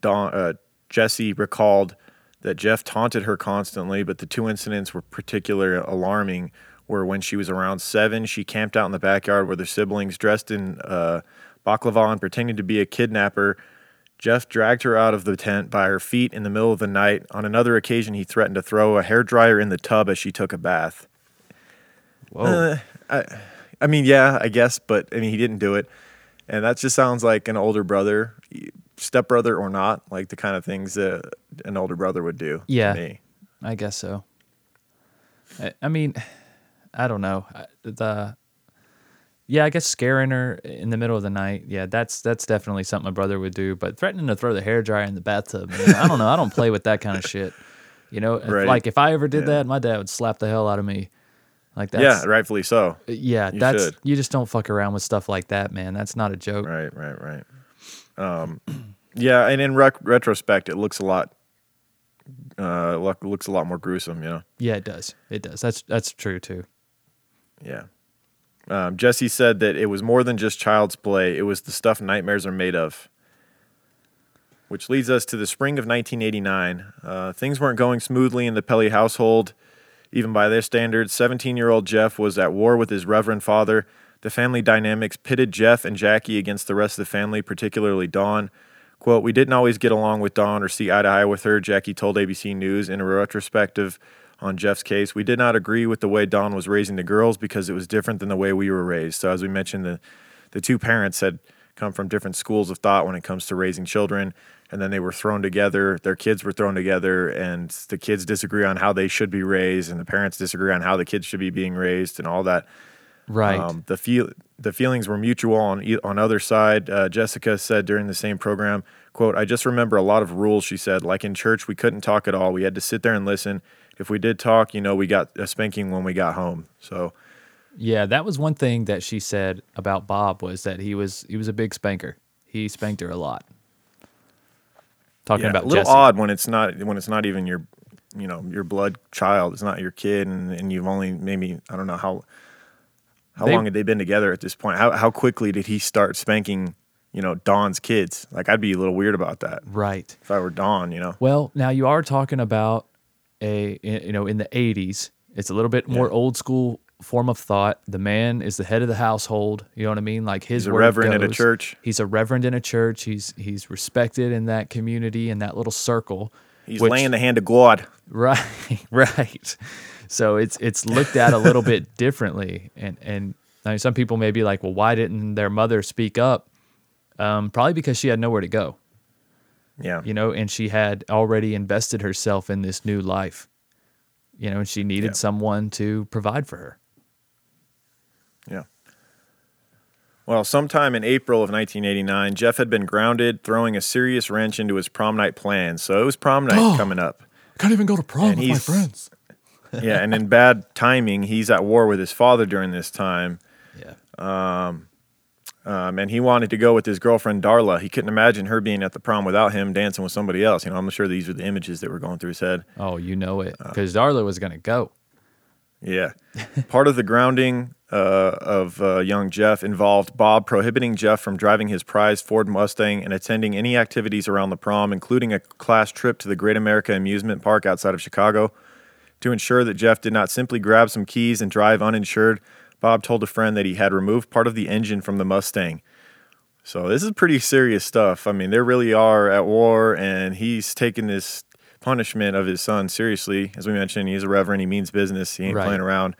Speaker 1: Dawn, uh, Jesse recalled that Jeff taunted her constantly, but the two incidents were particularly alarming. Were when she was around seven, she camped out in the backyard with her siblings, dressed in uh, baklava and pretending to be a kidnapper. Jeff dragged her out of the tent by her feet in the middle of the night. On another occasion, he threatened to throw a hairdryer in the tub as she took a bath.
Speaker 2: Whoa.
Speaker 1: Uh, I, I mean, yeah, I guess, but I mean, he didn't do it, and that just sounds like an older brother, stepbrother or not, like the kind of things that an older brother would do. to
Speaker 2: Yeah.
Speaker 1: me.
Speaker 2: I guess so. I, I mean, I don't know. The yeah, I guess scaring her in the middle of the night. Yeah, that's that's definitely something my brother would do. But threatening to throw the hair dryer in the bathtub, man, I don't know. I don't play with that kind of shit. You know,
Speaker 1: Right.
Speaker 2: like if I ever did
Speaker 1: Yeah.
Speaker 2: that, my dad would slap the hell out of me. Like that.
Speaker 1: yeah, rightfully so.
Speaker 2: yeah,
Speaker 1: You
Speaker 2: that's
Speaker 1: should.
Speaker 2: you just don't fuck around with stuff like that, man. That's not a joke.
Speaker 1: Right, right, right. Um, yeah, and in rec- retrospect, it looks a lot. Uh, look, looks a lot more gruesome, you know.
Speaker 2: Yeah, it does. It does. That's that's true too.
Speaker 1: Yeah. Um, Jesse said that it was more than just child's play, it was the stuff nightmares are made of. Which leads us to the spring of 1989. Uh, things weren't going smoothly in the Pelley household. Even by their standards, 17 year old Jeff was at war with his reverend father. The family dynamics pitted Jeff and Jackie against the rest of the family, particularly Dawn. Quote, We didn't always get along with Dawn or see eye to eye with her, Jackie told ABC News in a retrospective on Jeff's case. We did not agree with the way Dawn was raising the girls because it was different than the way we were raised. So, as we mentioned, the, the two parents had come from different schools of thought when it comes to raising children. And then they were thrown together, their kids were thrown together, and the kids disagree on how they should be raised, and the parents disagree on how the kids should be being raised, and all that.
Speaker 2: Right.
Speaker 1: Um, the feel the feelings were mutual on on other side. Uh, Jessica said during the same program, "quote I just remember a lot of rules." She said, "Like in church, we couldn't talk at all. We had to sit there and listen. If we did talk, you know, we got a spanking when we got home." So
Speaker 2: Yeah, that was one thing that she said about Bob was that he was he was a big spanker. He spanked her a lot. Talking
Speaker 1: yeah,
Speaker 2: about
Speaker 1: a little
Speaker 2: Jesse.
Speaker 1: odd when it's not when it's not even your you know your blood child. It's not your kid, and, and you've only maybe I don't know how how
Speaker 2: They-
Speaker 1: long had they been together at this point. How how quickly did he start spanking? You know, Dawn's kids. Like I'd be a little weird about that
Speaker 2: Right.
Speaker 1: if I were Dawn. You know.
Speaker 2: Well, now you are talking about a you know in the 80s. It's a little bit more
Speaker 1: Yeah.
Speaker 2: old school form of thought. The man is the head of the household. You know what I mean? Like his
Speaker 1: He's a reverend at a church.
Speaker 2: He's a reverend in a church. He's he's respected in that community in that little circle.
Speaker 1: He's
Speaker 2: which-
Speaker 1: laying the hand of God.
Speaker 2: Right, right. So it's it's looked at a little bit differently, and and I mean, some people may be like, well, why didn't their mother speak up? Um, probably because she had nowhere to go,
Speaker 1: Yeah.
Speaker 2: you know, and she had already invested herself in this new life, you know, and she needed
Speaker 1: Yeah.
Speaker 2: someone to provide for her.
Speaker 1: Yeah. Well, sometime in April of 1989, Jeff had been grounded, throwing a serious wrench into his prom night plans. So it was prom night coming up.
Speaker 2: I can't even go to prom
Speaker 1: And friends. Yeah, and in bad timing, he's at war with his father during this time.
Speaker 2: Yeah,
Speaker 1: Um, and he wanted to go with his girlfriend Darla. He couldn't imagine her being at the prom without him dancing with somebody else. You know, I'm sure these are the images that were going through his head.
Speaker 2: oh, you know
Speaker 1: Uh,
Speaker 2: it, because Darla was gonna go.
Speaker 1: Yeah. Part of the grounding uh, of uh, young Jeff involved Bob prohibiting Jeff from driving his prized Ford Mustang and attending any activities around the prom, including a class trip to the Great America Amusement Park outside of Chicago. To ensure that Jeff did not simply grab some keys and drive uninsured, Bob told a friend that he had removed part of the engine from the Mustang. So this is pretty serious stuff. I mean, they really are at war, and he's taking this punishment of his son seriously. As we mentioned, he's a reverend. He means business. He ain't
Speaker 2: Right.
Speaker 1: playing around.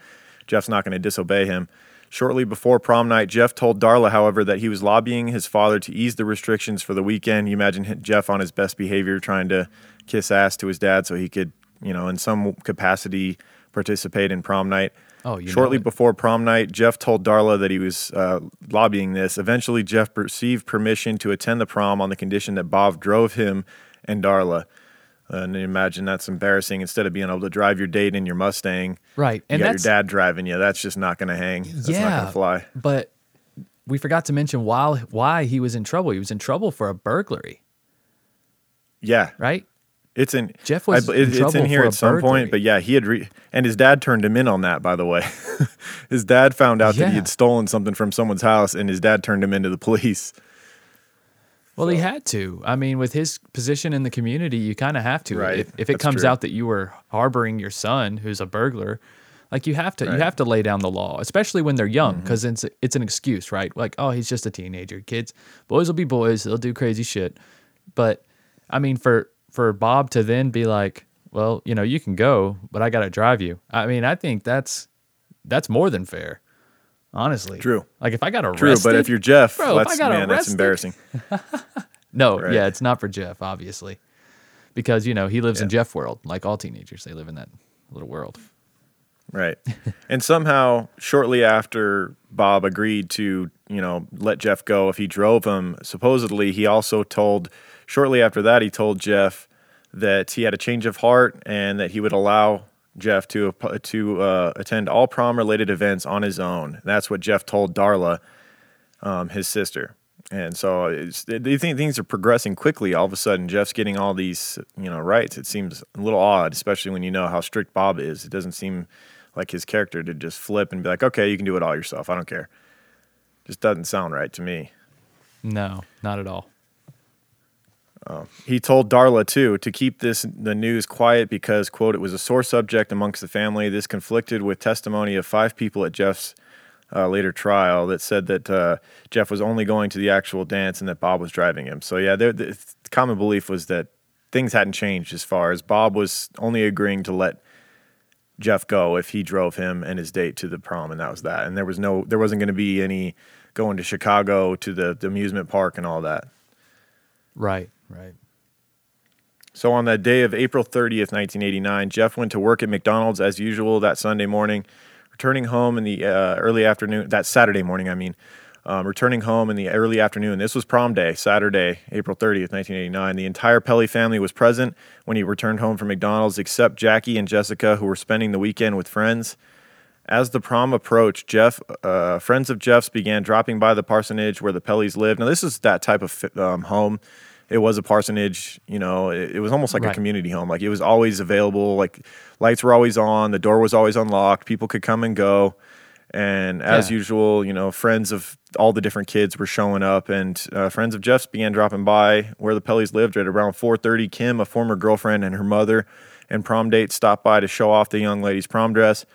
Speaker 1: Jeff's not going to disobey him. Shortly before prom night, Jeff told Darla, however, that he was lobbying his father to ease the restrictions for the weekend. You imagine Jeff on his best behavior, trying to kiss ass to his dad so he could, you know, in some capacity participate in prom night.
Speaker 2: Oh, you
Speaker 1: Shortly before prom night, Jeff told Darla that he was uh, lobbying this. Eventually, Jeff received permission to attend the prom on the condition that Bob drove him and Darla. And imagine that's embarrassing. Instead of being able to drive your date in your Mustang,
Speaker 2: Right.
Speaker 1: you
Speaker 2: And
Speaker 1: got your dad driving you. That's just not going to hang. That's not going to fly.
Speaker 2: But we forgot to mention why why he was in trouble. He was in trouble for a burglary,
Speaker 1: Yeah,
Speaker 2: right?
Speaker 1: It's in
Speaker 2: Jeff was
Speaker 1: I-
Speaker 2: in
Speaker 1: it's in here at some
Speaker 2: burglary.
Speaker 1: point, but yeah, he had re- and his dad turned him in on that. By the way, his dad found out that he had stolen something from someone's house, and his dad turned him into the police.
Speaker 2: Well, he had to. I mean, with his position in the community, you kind of have to.
Speaker 1: Right.
Speaker 2: If, if it
Speaker 1: That's
Speaker 2: comes
Speaker 1: true.
Speaker 2: out that you were harboring your son, who's a burglar, like you have to, you have to lay down the law, especially when they're young,
Speaker 1: Mm-hmm.
Speaker 2: because it's it's an excuse, right? Like, oh, he's just a teenager. Kids, boys will be boys. They'll do crazy shit. But I mean, for for Bob to then be like, well, you know, you can go, but I got to drive you. I mean, I think that's that's more than fair. Honestly,
Speaker 1: True.
Speaker 2: Like if I got arrested,
Speaker 1: True, but if you're Jeff,
Speaker 2: Bro,
Speaker 1: that's
Speaker 2: got
Speaker 1: that's embarrassing.
Speaker 2: No,
Speaker 1: Right.
Speaker 2: yeah, it's not for Jeff, obviously, because you know he lives in Jeff world, like all teenagers. They live in that little world.
Speaker 1: Right. and somehow, shortly after Bob agreed to, you know, let Jeff go if he drove him, supposedly he also told, shortly after that, he told Jeff that he had a change of heart and that he would allow Jeff to to uh, attend all prom related events on his own. That's what Jeff told Darla, um, his sister. And so it's, think things are progressing quickly. All of a sudden, Jeff's getting all these, you know, rights. It seems a little odd, especially when you know how strict Bob is. It doesn't seem like his character to just flip and be like, "Okay, you can do it all yourself. I don't care." Just doesn't sound right to me.
Speaker 2: No, not at all.
Speaker 1: He told Darla too to keep this the news quiet because quote it was a sore subject amongst the family. This conflicted with testimony of five people at Jeff's uh, later trial that said that uh, Jeff was only going to the actual dance and that Bob was driving him. So yeah, there- the, common belief was that things hadn't changed as far as Bob was only agreeing to let Jeff go if he drove him and his date to the prom, and that was that. And there was no, there wasn't going to be any going to Chicago to the, the amusement park and all that.
Speaker 2: Right, right.
Speaker 1: So on that day of April 30th, 1989, Jeff went to work at McDonald's as usual that Sunday morning, returning home in the uh, early afternoon, that Saturday morning, I mean, um, returning home in the early afternoon. This was prom day, Saturday, April 30th, 1989. The entire Pelley family was present when he returned home from McDonald's, except Jackie and Jessica, who were spending the weekend with friends. As the prom approached, Jeff, uh, friends of Jeff's began dropping by the parsonage where the Pelleys lived. Now, this is that type of um, home. It was a parsonage, you know. It, it was almost like a community home. Like it was always available. Like lights were always on. The door was always unlocked. People could come and go. And as
Speaker 2: Yeah.
Speaker 1: usual, you know, friends of all the different kids were showing up, and uh, friends of Jeff's began dropping by where the Pelleys lived. At around 4:30, Kim, a former girlfriend, and her mother and prom date stopped by to show off the young lady's prom dress.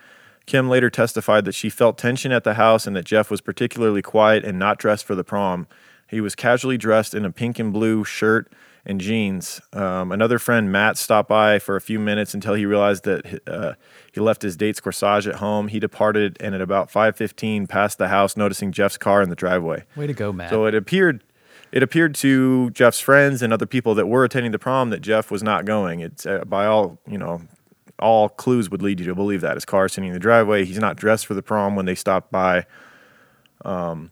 Speaker 1: Kim later testified that she felt tension at the house and that Jeff was particularly quiet and not dressed for the prom. He was casually dressed in a pink and blue shirt and jeans. Um, another friend, Matt, stopped by for a few minutes until he realized that uh, he left his date's corsage at home. He departed and at about 5:15 passed the house, noticing Jeff's car in the driveway.
Speaker 2: Way to go, Matt.
Speaker 1: So it appeared it appeared to Jeff's friends and other people that were attending the prom that Jeff was not going. It's uh, by all, you know, all clues would lead you to believe that his car is sitting in the driveway. He's not dressed for the prom when they stopped by. Um,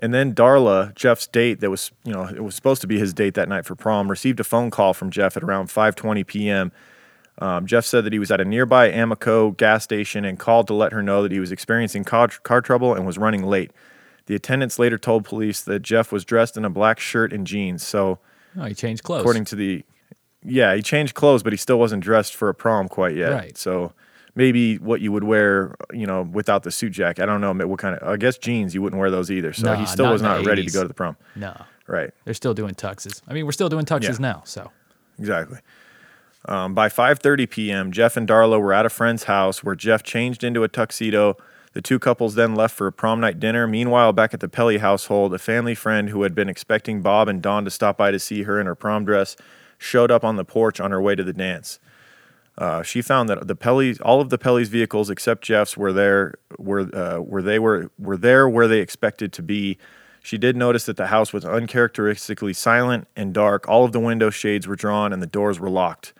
Speaker 1: and then Darla, Jeff's date that was, you know, it was supposed to be his date that night for prom, received a phone call from Jeff at around 5:20 p.m. Um, Jeff said that he was at a nearby Amoco gas station and called to let her know that he was experiencing car, car trouble and was running late. The attendants later told police that Jeff was dressed in a black shirt and jeans. So,
Speaker 2: oh, he changed clothes.
Speaker 1: according to the, yeah, he changed clothes, but he still wasn't dressed for a prom quite yet.
Speaker 2: Right.
Speaker 1: So, maybe what you would wear, you know, without the suit jacket. I don't know what kind of. I guess jeans. You wouldn't wear those either. So
Speaker 2: Nah,
Speaker 1: he still
Speaker 2: not
Speaker 1: was not ready to go to the prom.
Speaker 2: no,
Speaker 1: Right.
Speaker 2: they're still doing tuxes. I mean, we're still doing tuxes
Speaker 1: Yeah.
Speaker 2: now. So
Speaker 1: Exactly. Um, by 5:30 p.m., Jeff and Darla were at a friend's house where Jeff changed into a tuxedo. The two couples then left for a prom night dinner. Meanwhile, back at the Pelley household, a family friend who had been expecting Bob and Dawn to stop by to see her in her prom dress showed up on the porch on her way to the dance. Uh, she found that the Pelleys, all of the Pelleys' vehicles except Jeff's, were there, were uh, where they were were there where they expected to be. She did notice that the house was uncharacteristically silent and dark. All of the window shades were drawn and the doors were locked.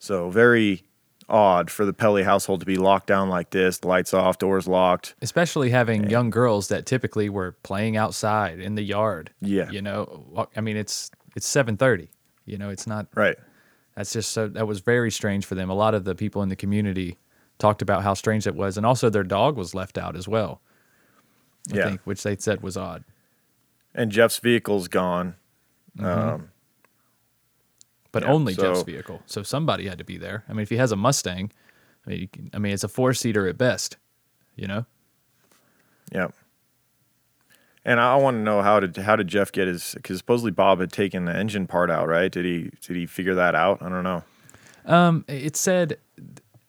Speaker 1: So very odd for the Pelley household to be locked down like this, lights off, doors locked.
Speaker 2: especially having young girls that typically were playing outside in the yard.
Speaker 1: Yeah.
Speaker 2: you know, I mean, it's it's seven thirty. You know, it's not.
Speaker 1: Right.
Speaker 2: That's just so that was very strange for them. A lot of the people in the community talked about how strange it was, and also their dog was left out as well. I
Speaker 1: Yeah.
Speaker 2: think, which they said was odd.
Speaker 1: And Jeff's vehicle's gone. Um,
Speaker 2: But
Speaker 1: Yeah,
Speaker 2: only Jeff's vehicle, so somebody had to be there. I mean, if he has a Mustang, I mean, can, I mean, it's a four seater at best. You know,
Speaker 1: yeah. And I want to know how did how did Jeff get his? Because supposedly Bob had taken the engine part out, right? Did he did he figure that out? I don't know.
Speaker 2: Um, it said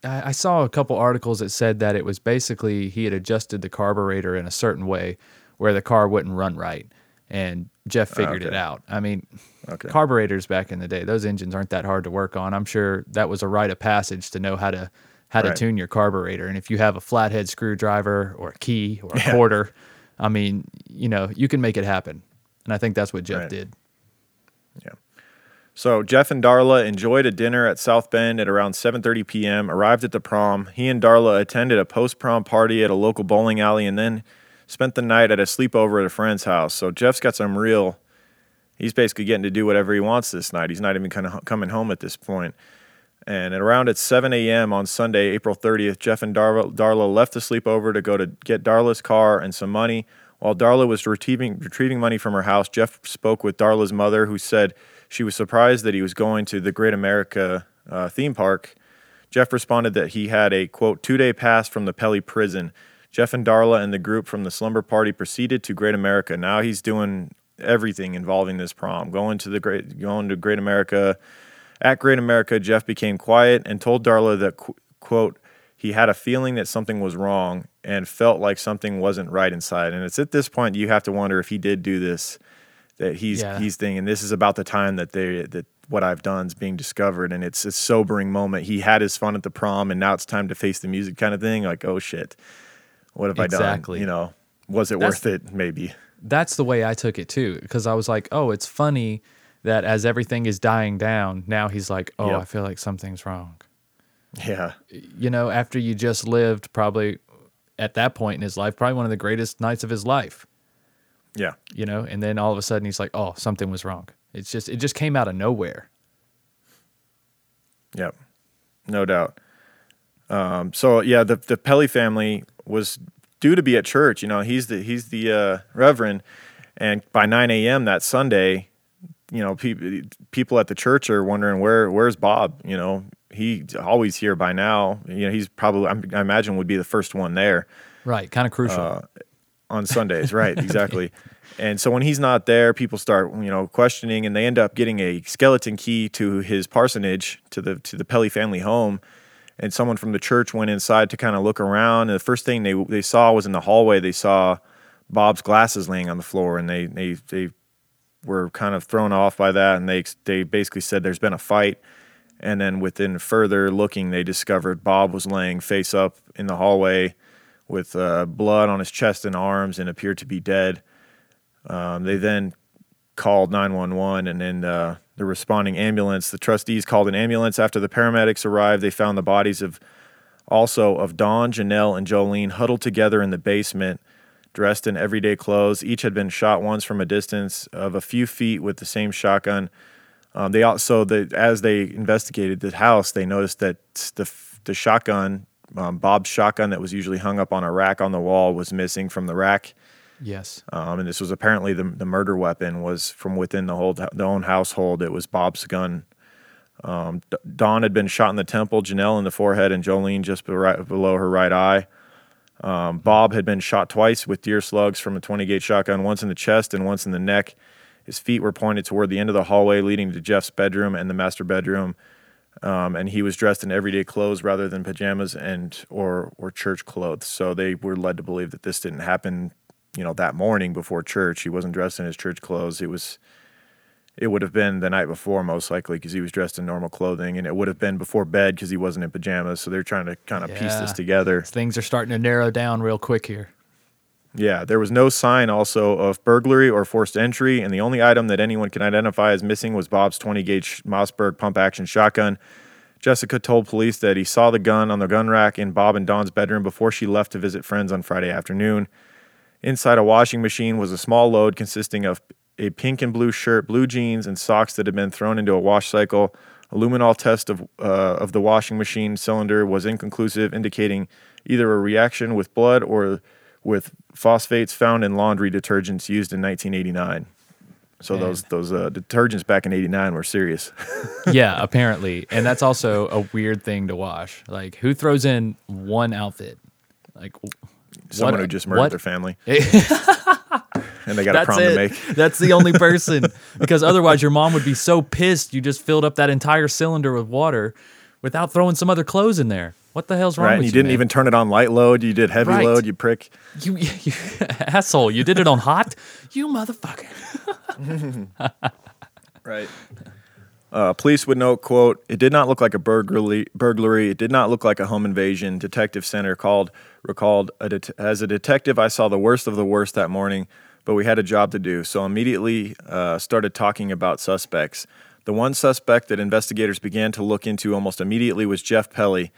Speaker 2: I saw a couple articles that said that it was basically he had adjusted the carburetor in a certain way where the car wouldn't run right, and Jeff figured it
Speaker 1: Okay.
Speaker 2: out. I mean,
Speaker 1: Okay.
Speaker 2: carburetors back in the day, those engines aren't that hard to work on. I'm sure that was a rite of passage to know how to how to tune your carburetor. And if you have a flathead screwdriver or a key or a quarter, I mean, you know, you can make it happen. And I think that's what Jeff
Speaker 1: Right.
Speaker 2: did.
Speaker 1: Yeah. So Jeff and Darla enjoyed a dinner at South Bend at around 7:30 p.m. Arrived at the prom. He and Darla attended a post-prom party at a local bowling alley, and then spent the night at a sleepover at a friend's house. So Jeff's got some real. He's basically getting to do whatever he wants this night. He's not even kind of coming home at this point. And at around at 7 a.m. on Sunday, April 30th, Jeff and Darla, Darla left the sleepover to go to get Darla's car and some money. While Darla was retrieving, retrieving money from her house, Jeff spoke with Darla's mother, who said she was surprised that he was going to the Great America uh, theme park. Jeff responded that he had a quote two day pass from the Pelley prison. Jeff and Darla and the group from the slumber party proceeded to Great America. Now he's doing everything involving this prom, going to the great, going to Great America. At Great America, Jeff became quiet and told Darla that qu- quote he had a feeling that something was wrong and felt like something wasn't right inside. And it's at this point you have to wonder if he did do this, that he's
Speaker 2: Yeah.
Speaker 1: he's thinking this is about the time that they that what I've done is being discovered, and it's a sobering moment. He had his fun at the prom, and now it's time to face the music, kind of thing. Like, oh shit, what have I
Speaker 2: Exactly.
Speaker 1: done? You know, was it
Speaker 2: That's-
Speaker 1: worth it? Maybe.
Speaker 2: that's the way I took it too, because I was like, oh, it's funny that as everything is dying down, now he's like, oh,
Speaker 1: Yep.
Speaker 2: I feel like something's wrong.
Speaker 1: Yeah,
Speaker 2: You know, after you just lived probably at that point in his life, probably one of the greatest nights of his life,
Speaker 1: yeah,
Speaker 2: you know, and then all of a sudden he's like, oh, something was wrong. It's just, it just came out of nowhere.
Speaker 1: Yep, no doubt. Um, so yeah, the the Pelley family was due to be at church. You know, he's the he's the uh, reverend, and by 9 a.m. that Sunday, you know, people people at the church are wondering where where's Bob. You know, he's always here by now. You know, he's probably I'm, I imagine would be the first one there
Speaker 2: Right. Kind of crucial.
Speaker 1: Uh, on Sundays, right? Exactly. And so when he's not there, people start, you know, questioning, and they end up getting a skeleton key to his parsonage, to the to the Pelley family home. And someone from the church went inside to kind of look around. And the first thing they they saw was in the hallway. They saw Bob's glasses laying on the floor, and they they they were kind of thrown off by that. And they they basically said there's been a fight. And then within further looking, they discovered Bob was laying face up in the hallway with uh, blood on his chest and arms and appeared to be dead. Um, they then called 911 and then uh, the responding ambulance. The trustees called an ambulance. After the paramedics arrived, they found the bodies of also of Dawn, Janel, and Jolene huddled together in the basement, dressed in everyday clothes. Each had been shot once from a distance of a few feet with the same shotgun. Um, they also, the, as they investigated the house, they noticed that the the shotgun, um, Bob's shotgun that was usually hung up on a rack on the wall, was missing from the rack.
Speaker 2: yes.
Speaker 1: Um, and this was apparently the the murder weapon was from within the whole the own household. It was Bob's gun. Um, D- Dawn had been shot in the temple, Janel in the forehead, and Jolene just be- right below her right eye. Um, Bob had been shot twice with deer slugs from a 20 gauge shotgun, once in the chest and once in the neck. His feet were pointed toward the end of the hallway leading to Jeff's bedroom and the master bedroom. Um, and he was dressed in everyday clothes rather than pajamas and or or church clothes. So they were led to believe that this didn't happen, you know, that morning before church. He wasn't dressed in his church clothes. It was it would have been the night before most likely because he was dressed in normal clothing, and it would have been before bed because he wasn't in pajamas. So they're trying to kind of piece this together.
Speaker 2: Things are starting to narrow down real quick here.
Speaker 1: Yeah, there was no sign also of burglary or forced entry, and the only item that anyone can identify as missing was Bob's 20 gauge Mossberg pump action shotgun. Jessica told police that he saw the gun on the gun rack in Bob and Dawn's bedroom before she left to visit friends on Friday afternoon. Inside a washing machine was a small load consisting of a pink and blue shirt, blue jeans, and socks that had been thrown into a wash cycle. A luminol test of, uh, of the washing machine cylinder was inconclusive, indicating either a reaction with blood or with phosphates found in laundry detergents used in 1989. So
Speaker 2: Man.
Speaker 1: those those uh, detergents back in '89 were serious.
Speaker 2: yeah, apparently. And that's also a weird thing to wash. Like, who throws in one outfit? Like,
Speaker 1: Someone
Speaker 2: what-
Speaker 1: who just murdered
Speaker 2: what-
Speaker 1: their family and they got a prom
Speaker 2: it.
Speaker 1: to make.
Speaker 2: That's the only person. because otherwise, your mom would be so pissed you just filled up that entire cylinder with water without throwing some other clothes in there. What the hell's wrong
Speaker 1: Right,
Speaker 2: with
Speaker 1: you
Speaker 2: you?
Speaker 1: didn't
Speaker 2: man?
Speaker 1: even turn it on light load. You did heavy
Speaker 2: Right.
Speaker 1: load. You prick.
Speaker 2: You, you asshole. You did it on hot? You motherfucker.
Speaker 1: Right. Uh, police would note, "quote It did not look like a burglary. Burglary. It did not look like a home invasion." Detective Senter called recalled a det- as a detective, I saw the worst of the worst that morning, but we had a job to do, so immediately uh, started talking about suspects. The one suspect that investigators began to look into almost immediately was Jeff Pelley.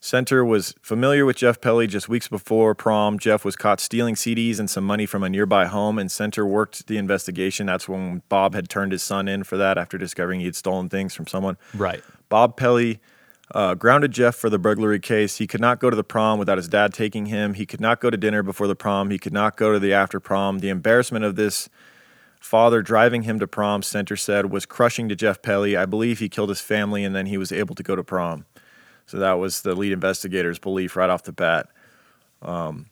Speaker 1: Senter was familiar with Jeff Pelley just weeks before prom. Jeff was caught stealing CDs and some money from a nearby home, and Senter worked the investigation. That's when Bob had turned his son in for that after discovering he had stolen things from someone.
Speaker 2: Right.
Speaker 1: Bob Pelley uh, grounded Jeff for the burglary case. He could not go to the prom without his dad taking him. He could not go to dinner before the prom. He could not go to the after prom. The embarrassment of this father driving him to prom, Senter said, was crushing to Jeff Pelley. I believe he killed his family and then he was able to go to prom. So that was the lead investigator's belief right off the bat. Um,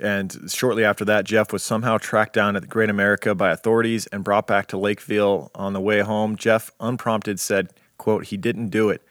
Speaker 1: and shortly after that, Jeff was somehow tracked down at Great America by authorities and brought back to Lakeville on the way home. Jeff, unprompted, said, quote, he didn't do it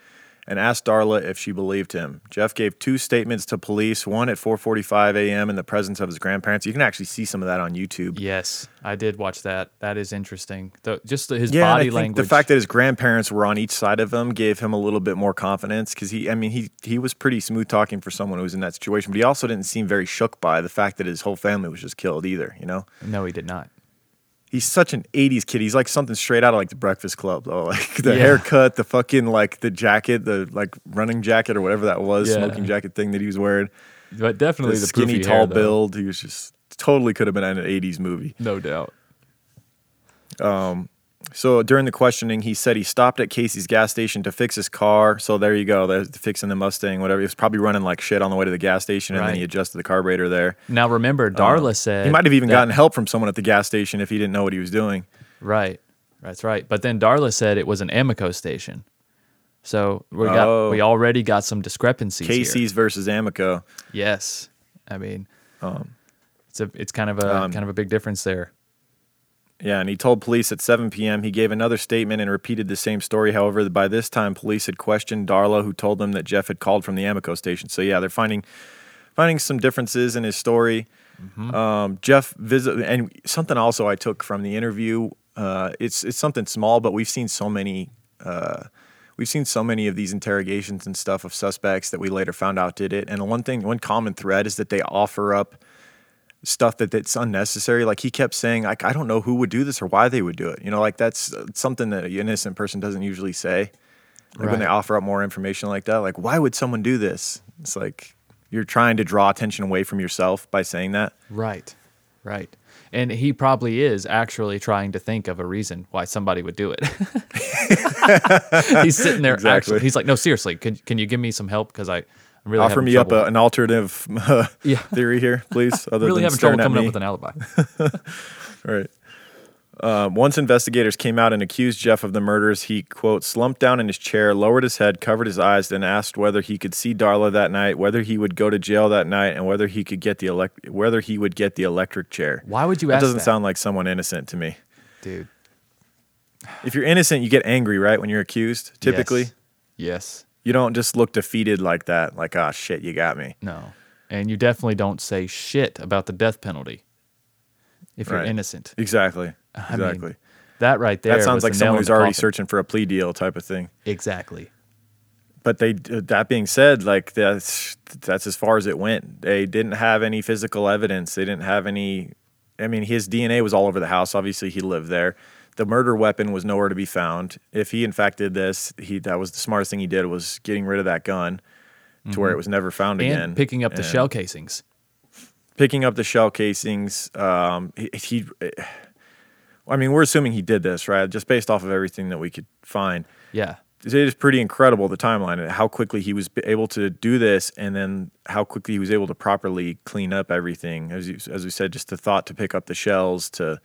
Speaker 1: and asked Darla if she believed him. Jeff gave two statements to police, one at 4:45 a.m. in the presence of his grandparents. You can actually see some of that on YouTube.
Speaker 2: Yes, I did watch that. That is interesting. The, just the, his
Speaker 1: Yeah,
Speaker 2: body
Speaker 1: think
Speaker 2: language.
Speaker 1: the fact that his grandparents were on each side of him gave him a little bit more confidence because he, I mean, he he was pretty smooth talking for someone who was in that situation, but he also didn't seem very shook by the fact that his whole family was just killed either. You know,
Speaker 2: no, he did not.
Speaker 1: He's such an '80s kid. He's like something straight out of like the Breakfast Club, though. Like the
Speaker 2: Yeah.
Speaker 1: haircut, the fucking like the jacket, the like running jacket or whatever that was,
Speaker 2: Yeah.
Speaker 1: smoking jacket thing that he was wearing.
Speaker 2: But definitely
Speaker 1: The
Speaker 2: the,
Speaker 1: skinny, tall
Speaker 2: hair,
Speaker 1: build. He was just totally could have been in an '80s movie.
Speaker 2: No doubt.
Speaker 1: Um, So during the questioning, he said he stopped at Casey's gas station to fix his car. So there you go, there's fixing the Mustang, whatever. He was probably running like shit on the way to the gas station, and then he adjusted the carburetor there.
Speaker 2: Now remember, Darla said
Speaker 1: Uh, He might have even
Speaker 2: that-
Speaker 1: gotten help from someone at the gas station if he didn't know what he was doing.
Speaker 2: Right. That's right. But then Darla said it was an Amoco station. So we got
Speaker 1: Oh.
Speaker 2: we already got some discrepancies here.
Speaker 1: Casey's versus Amoco.
Speaker 2: Yes. I mean, it's a it's kind of a
Speaker 1: um,
Speaker 2: kind of a big difference there.
Speaker 1: Yeah, and he told police at 7 p.m. He gave another statement and repeated the same story. However, by this time, police had questioned Darla, who told them that Jeff had called from the Amoco station. So yeah, they're finding finding some differences in his story. Um, Jeff visit and something also I took from the interview. Uh, it's it's something small, but we've seen so many. Uh, we've seen so many of these interrogations and stuff of suspects that we later found out did it. And one thing, one common thread is that they offer up stuff that that's unnecessary. Like he kept saying, like I don't know who would do this or why they would do it. You know, like that's uh, something that an innocent person doesn't usually say. Like when they offer up more information like that, like why would someone do this? It's like you're trying to draw attention away from yourself by saying that.
Speaker 2: Right. Right. And he probably is actually trying to think of a reason why somebody would do it. he's sitting there
Speaker 1: Exactly.
Speaker 2: actually. He's like, "No, seriously, can can you give me some help because I really
Speaker 1: Offer me up a, an alternative uh,
Speaker 2: Yeah.
Speaker 1: theory here, please. Other
Speaker 2: really
Speaker 1: than
Speaker 2: having trouble coming up with an alibi."
Speaker 1: Right. Um, once investigators came out and accused Jeff of the murders, he, quote, slumped down in his chair, lowered his head, covered his eyes, then asked whether he could see Darla that night, whether he would go to jail that night, and whether he could get the elect- whether he would get the electric chair.
Speaker 2: Why would you ask
Speaker 1: that
Speaker 2: ask
Speaker 1: doesn't
Speaker 2: that?
Speaker 1: sound like someone innocent to me.
Speaker 2: Dude.
Speaker 1: If you're innocent, you get angry, right? When you're accused, typically.
Speaker 2: Yes. Yes.
Speaker 1: You don't just look defeated like that, like, ah, shit, you got me.
Speaker 2: No. And you definitely don't say shit about the death penalty if you're innocent.
Speaker 1: Exactly.
Speaker 2: I mean,
Speaker 1: Exactly.
Speaker 2: That right there.
Speaker 1: that sounds like someone who's already
Speaker 2: coffin.
Speaker 1: searching for a plea deal type of thing.
Speaker 2: Exactly.
Speaker 1: but they that being said like that's that's as far as it went they didn't have any physical evidence they didn't have any i mean his dna was all over the house obviously he lived there the murder weapon was nowhere to be found. If he in fact did this, he that was the smartest thing he did was getting rid of that gun to where it was never found
Speaker 2: Mm-hmm. and
Speaker 1: again.
Speaker 2: picking up the shell casings.
Speaker 1: picking up the shell casings. Um, he, he, I mean, we're assuming he did this, right? Just based off of everything that we could find.
Speaker 2: Yeah.
Speaker 1: It is pretty incredible the timeline and how quickly he was able to do this, and then how quickly he was able to properly clean up everything. As you, as we said, just the thought to pick up the shells to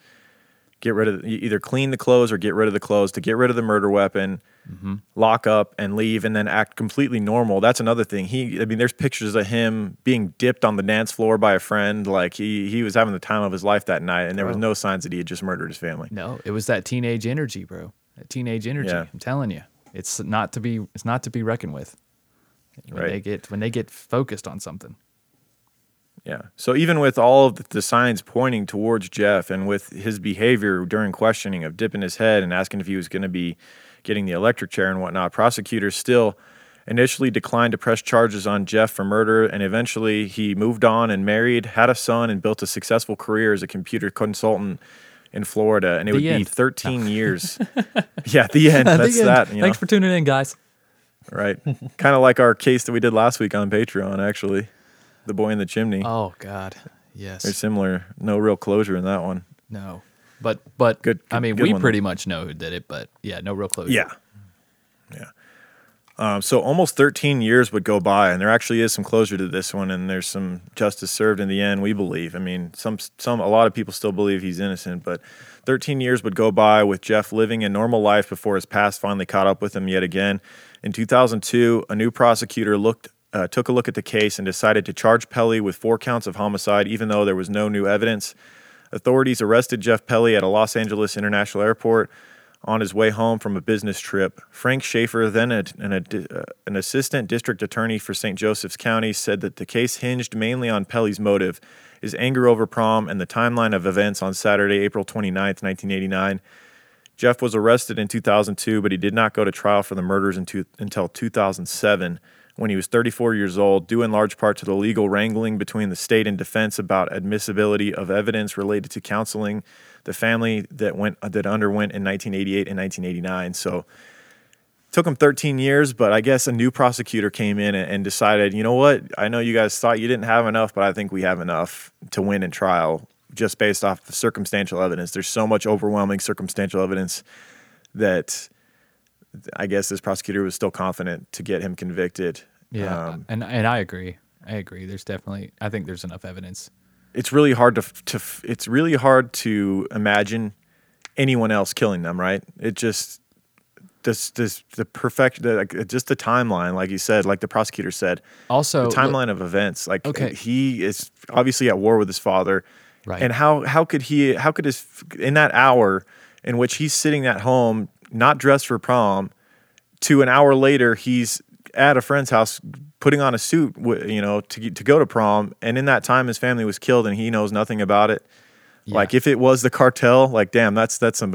Speaker 1: get rid of e- either clean the clothes or get rid of the clothes to get rid of the murder weapon, mm-hmm. lock up and leave, and then act completely normal. That's another thing. He, I mean, there's pictures of him being dipped on the dance floor by a friend. Like he he was having the time of his life that night, and there was
Speaker 2: oh.
Speaker 1: no signs that he had just murdered his family.
Speaker 2: No, it was that teenage energy, bro. That teenage energy.
Speaker 1: Yeah.
Speaker 2: I'm telling you, it's not to be. It's not to be reckoned with. When
Speaker 1: Right.
Speaker 2: they get when they get focused on something.
Speaker 1: Yeah. So even with all of the signs pointing towards Jeff and with his behavior during questioning of dipping his head and asking if he was going to be getting the electric chair and whatnot, prosecutors still initially declined to press charges on Jeff for murder. And eventually he moved on and married, had a son, and built a successful career as a computer consultant in Florida. And it
Speaker 2: The
Speaker 1: would be
Speaker 2: end.
Speaker 1: 13 years. yeah, the end. That's that. You
Speaker 2: Thanks
Speaker 1: know,
Speaker 2: for tuning in, guys.
Speaker 1: right. kind of like our case that we did last week on Patreon, actually. The boy in the chimney.
Speaker 2: Oh God, yes.
Speaker 1: They're similar. No real closure in that one.
Speaker 2: no, but but
Speaker 1: Good-
Speaker 2: I mean,
Speaker 1: good
Speaker 2: we
Speaker 1: one,
Speaker 2: pretty much know who did it, but yeah, no real closure.
Speaker 1: Yeah. Yeah. Um, so almost 13 years would go by, and there actually is some closure to this one, and there's some justice served in the end. We believe. I mean, some some a lot of people still believe he's innocent, but 13 years would go by with Jeff living a normal life before his past finally caught up with him yet again. In 2002, a new prosecutor looked. Uh, took a look at the case and decided to charge Pelley with four counts of homicide, even though there was no new evidence. Authorities arrested Jeff Pelley at a Los Angeles International Airport on his way home from a business trip. Frank Schaefer, then a, an, a, an assistant district attorney for St. Joseph's County, said that the case hinged mainly on Pelley's motive, his anger over prom, and the timeline of events on Saturday, April 29, 1989. Jeff was arrested in 2002, but he did not go to trial for the murders until 2007 when he was 34 years old, due in large part to the legal wrangling between the state and defense about admissibility of evidence related to counseling the family that went uh, that underwent in 1988 and 1989. So took him 13 years, but I guess a new prosecutor came in and, and decided, you know what? I know you guys thought you didn't have enough, but I think we have enough to win in trial just based off the circumstantial evidence. There's so much overwhelming circumstantial evidence that I guess this prosecutor was still confident to get him convicted.
Speaker 2: yeah,
Speaker 1: Um,
Speaker 2: and and I agree. I agree. There's definitely. I think there's enough evidence.
Speaker 1: it's really hard to to it's really hard to imagine anyone else killing them, right? It just this this the perfect the, like, just the timeline, like you said, like the prosecutor said,
Speaker 2: Also,
Speaker 1: the
Speaker 2: look-
Speaker 1: timeline of events. Like
Speaker 2: Okay.
Speaker 1: he is obviously at war with his father,
Speaker 2: Right.
Speaker 1: And how how could he how could his in that hour in which he's sitting at home not dressed for prom, to an hour later he's at a friend's house putting on a suit, you know, to to go to prom, and in that time his family was killed and he knows nothing about it. Like if it was the cartel, like damn, that's that's some.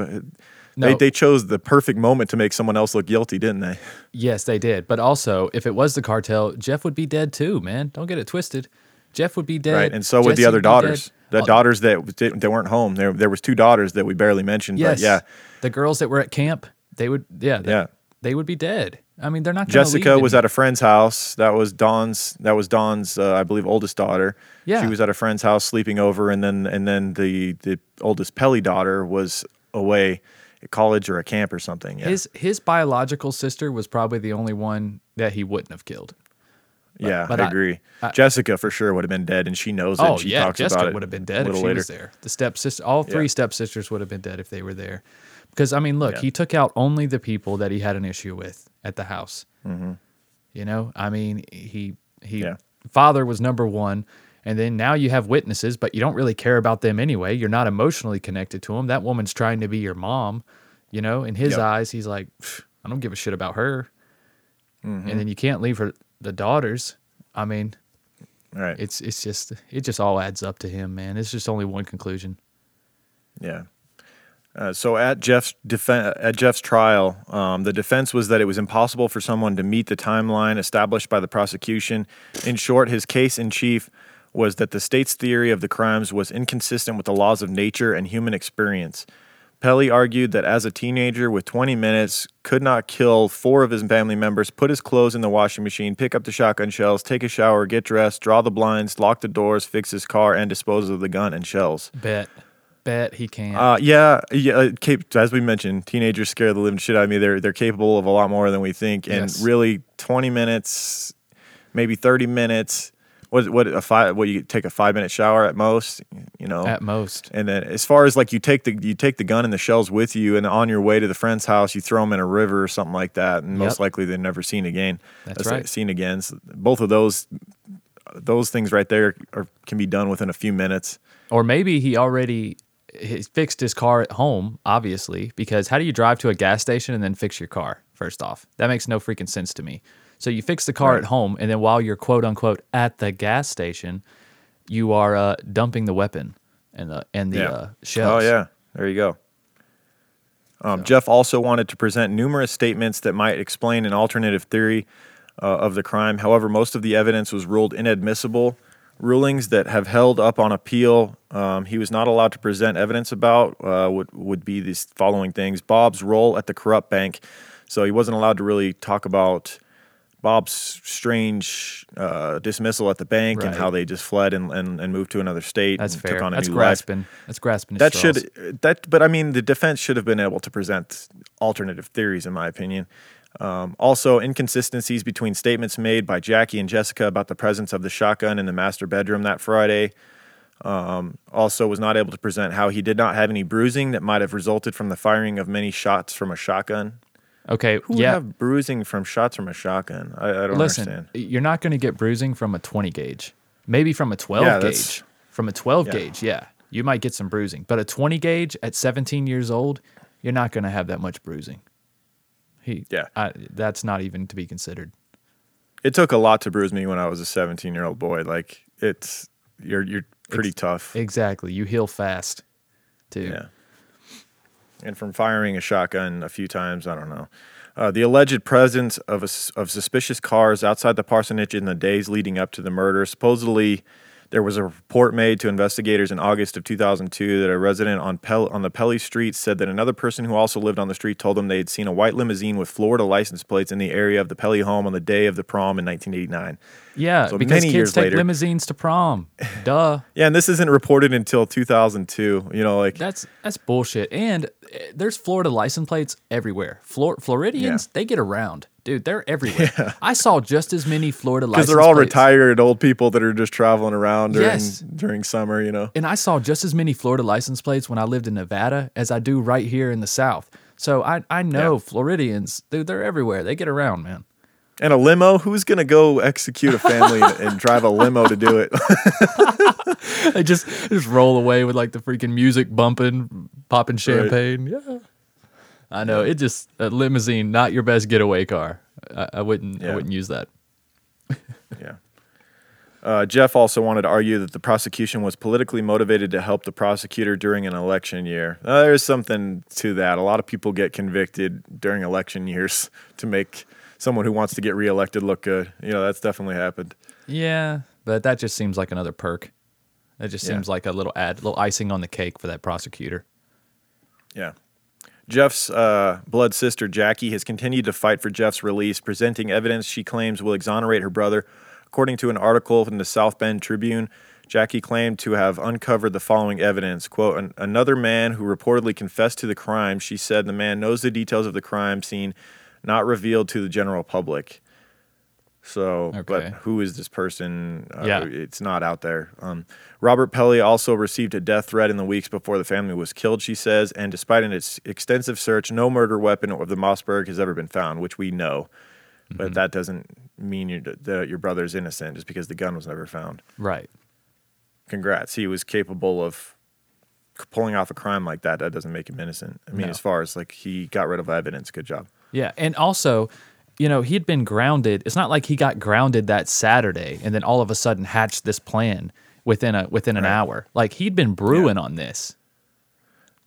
Speaker 1: They,
Speaker 2: No.
Speaker 1: they chose the perfect moment to make someone else look guilty, didn't they?
Speaker 2: Yes, they did. But also, if it was the cartel, Jeff would be dead too, man. Don't get it twisted. Jeff would be dead.
Speaker 1: right, and so would the other
Speaker 2: would
Speaker 1: daughters. The
Speaker 2: Oh,
Speaker 1: daughters that that weren't home. There there was two daughters that we barely mentioned,
Speaker 2: Yes.
Speaker 1: but yeah,
Speaker 2: The girls that were at camp, they would. Yeah. they-
Speaker 1: Yeah.
Speaker 2: They would be dead. I mean, they're not. Gonna
Speaker 1: Jessica
Speaker 2: leave
Speaker 1: was at a friend's house. That was Dawn's. That was Dawn's, uh, I believe, oldest daughter.
Speaker 2: Yeah.
Speaker 1: she was at a friend's house sleeping over, and then and then the the oldest Pelley daughter was away at college or at camp or something. Yeah,
Speaker 2: His his biological sister was probably the only one that he wouldn't have killed.
Speaker 1: yeah,
Speaker 2: but
Speaker 1: I
Speaker 2: I-
Speaker 1: agree.
Speaker 2: I-
Speaker 1: Jessica for sure would have been dead, and she knows it.
Speaker 2: Oh
Speaker 1: she
Speaker 2: yeah,
Speaker 1: talks
Speaker 2: Jessica
Speaker 1: about it
Speaker 2: would have been dead if she
Speaker 1: later.
Speaker 2: was there. The stepsister, all three
Speaker 1: Yeah.
Speaker 2: stepsisters would have been dead if they were there. Because I mean, look,
Speaker 1: Yeah.
Speaker 2: he took out only the people that he had an issue with at the house. You know, I mean, he he
Speaker 1: Yeah.
Speaker 2: father was number one, and then now you have witnesses, but you don't really care about them anyway. You're not emotionally connected to them. That woman's trying to be your mom. You know, in his
Speaker 1: Yep.
Speaker 2: eyes, he's like, I don't give a shit about her.
Speaker 1: Mm-hmm.
Speaker 2: And then you can't leave her the daughters. I mean,
Speaker 1: Right.
Speaker 2: it's it's just it just all adds up to him, man. It's just only one conclusion.
Speaker 1: Yeah. Uh, so at Jeff's defen- at Jeff's trial, um, the defense was that it was impossible for someone to meet the timeline established by the prosecution. In short, his case in chief was that the state's theory of the crimes was inconsistent with the laws of nature and human experience. Pelley argued that as a teenager with 20 minutes, could not kill four of his family members, put his clothes in the washing machine, pick up the shotgun shells, take a shower, get dressed, draw the blinds, lock the doors, fix his car, and dispose of the gun and shells.
Speaker 2: Bet, bet he can.
Speaker 1: Uh, yeah, yeah. uh, As we mentioned, teenagers scare the living shit out of me. They're they're capable of a lot more than we think, and
Speaker 2: Yes.
Speaker 1: really, 20 minutes, maybe 30 minutes. What what a five? What you take a five minute shower at most, you know?
Speaker 2: at most.
Speaker 1: And then as far as like you take the you take the gun and the shells with you, and on your way to the friend's house, you throw them in a river or something like that, and most likely they're never seen again.
Speaker 2: That's
Speaker 1: uh,
Speaker 2: right.
Speaker 1: Seen again. So both of those those things right there are, can be done within a few minutes.
Speaker 2: Or maybe he already he fixed his car at home, obviously, because how do you drive to a gas station and then fix your car? First off, that makes no freaking sense to me. So you fix the car
Speaker 1: Right.
Speaker 2: at home, and then while you're quote unquote at the gas station, you are uh, dumping the weapon and the and the uh, shells.
Speaker 1: Oh yeah, there you go. Um, Jeff also wanted to present numerous statements that might explain an alternative theory uh, of the crime. However, most of the evidence was ruled inadmissible. Rulings that have held up on appeal, um, he was not allowed to present evidence about. Uh, would would be these following things: Bob's role at the corrupt bank. So he wasn't allowed to really talk about Bob's strange uh, dismissal at the bank and how they just fled and, and, and moved to another state.
Speaker 2: That's
Speaker 1: and
Speaker 2: fair.
Speaker 1: Took on a
Speaker 2: That's
Speaker 1: new life
Speaker 2: grasping. That's grasping.
Speaker 1: That
Speaker 2: straws.
Speaker 1: should that but i mean the defense should have been able to present alternative theories in my opinion um, also inconsistencies between statements made by jackie and jessica about the presence of the shotgun in the master bedroom that friday um, also was not able to present how he did not have any bruising that might have resulted from the firing of many shots from a shotgun
Speaker 2: Okay.
Speaker 1: who would
Speaker 2: yeah.
Speaker 1: have bruising from shots from a shotgun i, I don't
Speaker 2: Listen,
Speaker 1: understand
Speaker 2: you're not going to get bruising from a 20 gauge. Maybe from a 12
Speaker 1: Yeah,
Speaker 2: gauge. From a 12
Speaker 1: Yeah.
Speaker 2: gauge, yeah, you might get some bruising. But a 20 gauge at 17 years old, you're not going to have that much bruising. He,
Speaker 1: Yeah.
Speaker 2: I, that's not even to be considered.
Speaker 1: it took a lot to bruise me when i was a 17 year old boy like it's you're you're pretty tough
Speaker 2: Exactly. You heal fast, too.
Speaker 1: Yeah. And from firing a shotgun a few times, I don't know. Uh, the alleged presence of, a of suspicious cars outside the parsonage in the days leading up to the murder. Supposedly, there was a report made to investigators in August of 2002 that a resident on Pel- on the Pelley Street said that another person who also lived on the street told them they had seen a white limousine with Florida license plates in the area of the Pelley home on the day of the prom in 1989.
Speaker 2: Yeah,
Speaker 1: So
Speaker 2: because
Speaker 1: many
Speaker 2: kids
Speaker 1: years
Speaker 2: take
Speaker 1: later-
Speaker 2: limousines to prom. Duh.
Speaker 1: Yeah, and this isn't reported until 2002. You know, like
Speaker 2: That's that's bullshit. And uh, there's Florida license plates everywhere. Flor- Floridians,
Speaker 1: Yeah.
Speaker 2: they get around, dude. They're everywhere. I saw just as many Florida license plates.
Speaker 1: because they're all
Speaker 2: plates.
Speaker 1: retired old people that are just traveling around during
Speaker 2: Yes.
Speaker 1: during summer. You know.
Speaker 2: And I saw just as many Florida license plates when I lived in Nevada as I do right here in the South. So I, I know
Speaker 1: Yeah.
Speaker 2: Floridians, dude, they're everywhere. They get around, man.
Speaker 1: And a limo? Who's gonna go execute a family and, and drive a limo to do it?
Speaker 2: They just just roll away with like the freaking music bumping, popping champagne. Yeah. I know. It just a limousine, not your best getaway car. I, I wouldn't I wouldn't use that.
Speaker 1: yeah. Uh, Jeff also wanted to argue that the prosecution was politically motivated to help the prosecutor during an election year. Uh, there's something to that. A lot of people get convicted during election years to make someone who wants to get reelected look good. You know, that's definitely happened.
Speaker 2: Yeah, but that just seems like another perk. That just
Speaker 1: Yeah.
Speaker 2: seems like a little add, little icing on the cake for that prosecutor.
Speaker 1: Yeah. Jeff's uh, blood sister, Jackie, has continued to fight for Jeff's release, presenting evidence she claims will exonerate her brother. According to an article in the South Bend Tribune, Jackie claimed to have uncovered the following evidence. Quote, "An- another man who reportedly confessed to the crime, she said the man knows the details of the crime scene, not revealed to the general public. So, but who is this person? Uh,
Speaker 2: Yeah.
Speaker 1: It's not out there. Um, Robert Pelley also received a death threat in the weeks before the family was killed, she says, and despite an ex- extensive search, no murder weapon of the Mossberg has ever been found, which we know.
Speaker 2: Mm-hmm.
Speaker 1: But that doesn't mean that your brother's innocent just because the gun was never found.
Speaker 2: Right.
Speaker 1: Congrats. He was capable of pulling off a crime like that. That doesn't make him innocent. I mean,
Speaker 2: No.
Speaker 1: as far as like he got rid of evidence, good job.
Speaker 2: Yeah, and also, you know, he'd been grounded. It's not like he got grounded that Saturday and then all of a sudden hatched this plan within a within an
Speaker 1: Right.
Speaker 2: hour. Like he'd been brewing on this.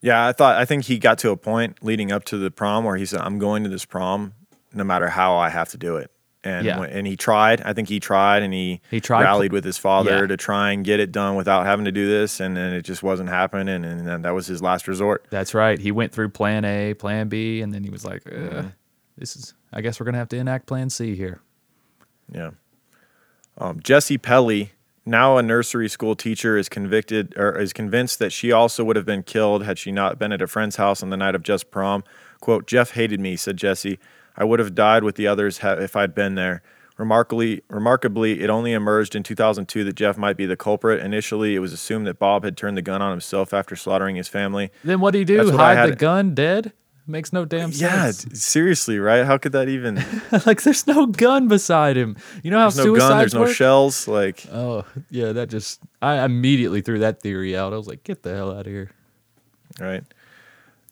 Speaker 1: Yeah, I thought I think he got to a point leading up to the prom where he said, "I'm going to this prom, no matter how I have to do it." and
Speaker 2: Yeah.
Speaker 1: when- and he tried. I think he tried, and he
Speaker 2: He tried-
Speaker 1: rallied with his father
Speaker 2: Yeah.
Speaker 1: to try and get it done without having to do this, and then it just wasn't happening, and then that was his last resort.
Speaker 2: That's right. He went through plan A, plan B, and then he was like,
Speaker 1: Mm-hmm.
Speaker 2: this is, I guess we're going to have to enact plan C here.
Speaker 1: Yeah. Um, Jessie Pelley, now a nursery school teacher, is convicted or is convinced that she also would have been killed had she not been at a friend's house on the night of just prom. "Quote: Jeff hated me," said Jesse. "I would have died with the others ha- if I'd been there." Remarkably, remarkably, it only emerged in 2002 that Jeff might be the culprit. Initially, it was assumed that Bob had turned the gun on himself after slaughtering his family.
Speaker 2: Then what do he do? Hide the gun dead? Makes no damn sense.
Speaker 1: Yeah, seriously, right? How could that even?
Speaker 2: like there's no gun beside him. You know how
Speaker 1: There's no gun. There's no shells. Like,
Speaker 2: Oh yeah, that just I immediately threw that theory out. I was like, get the hell out of here.
Speaker 1: right?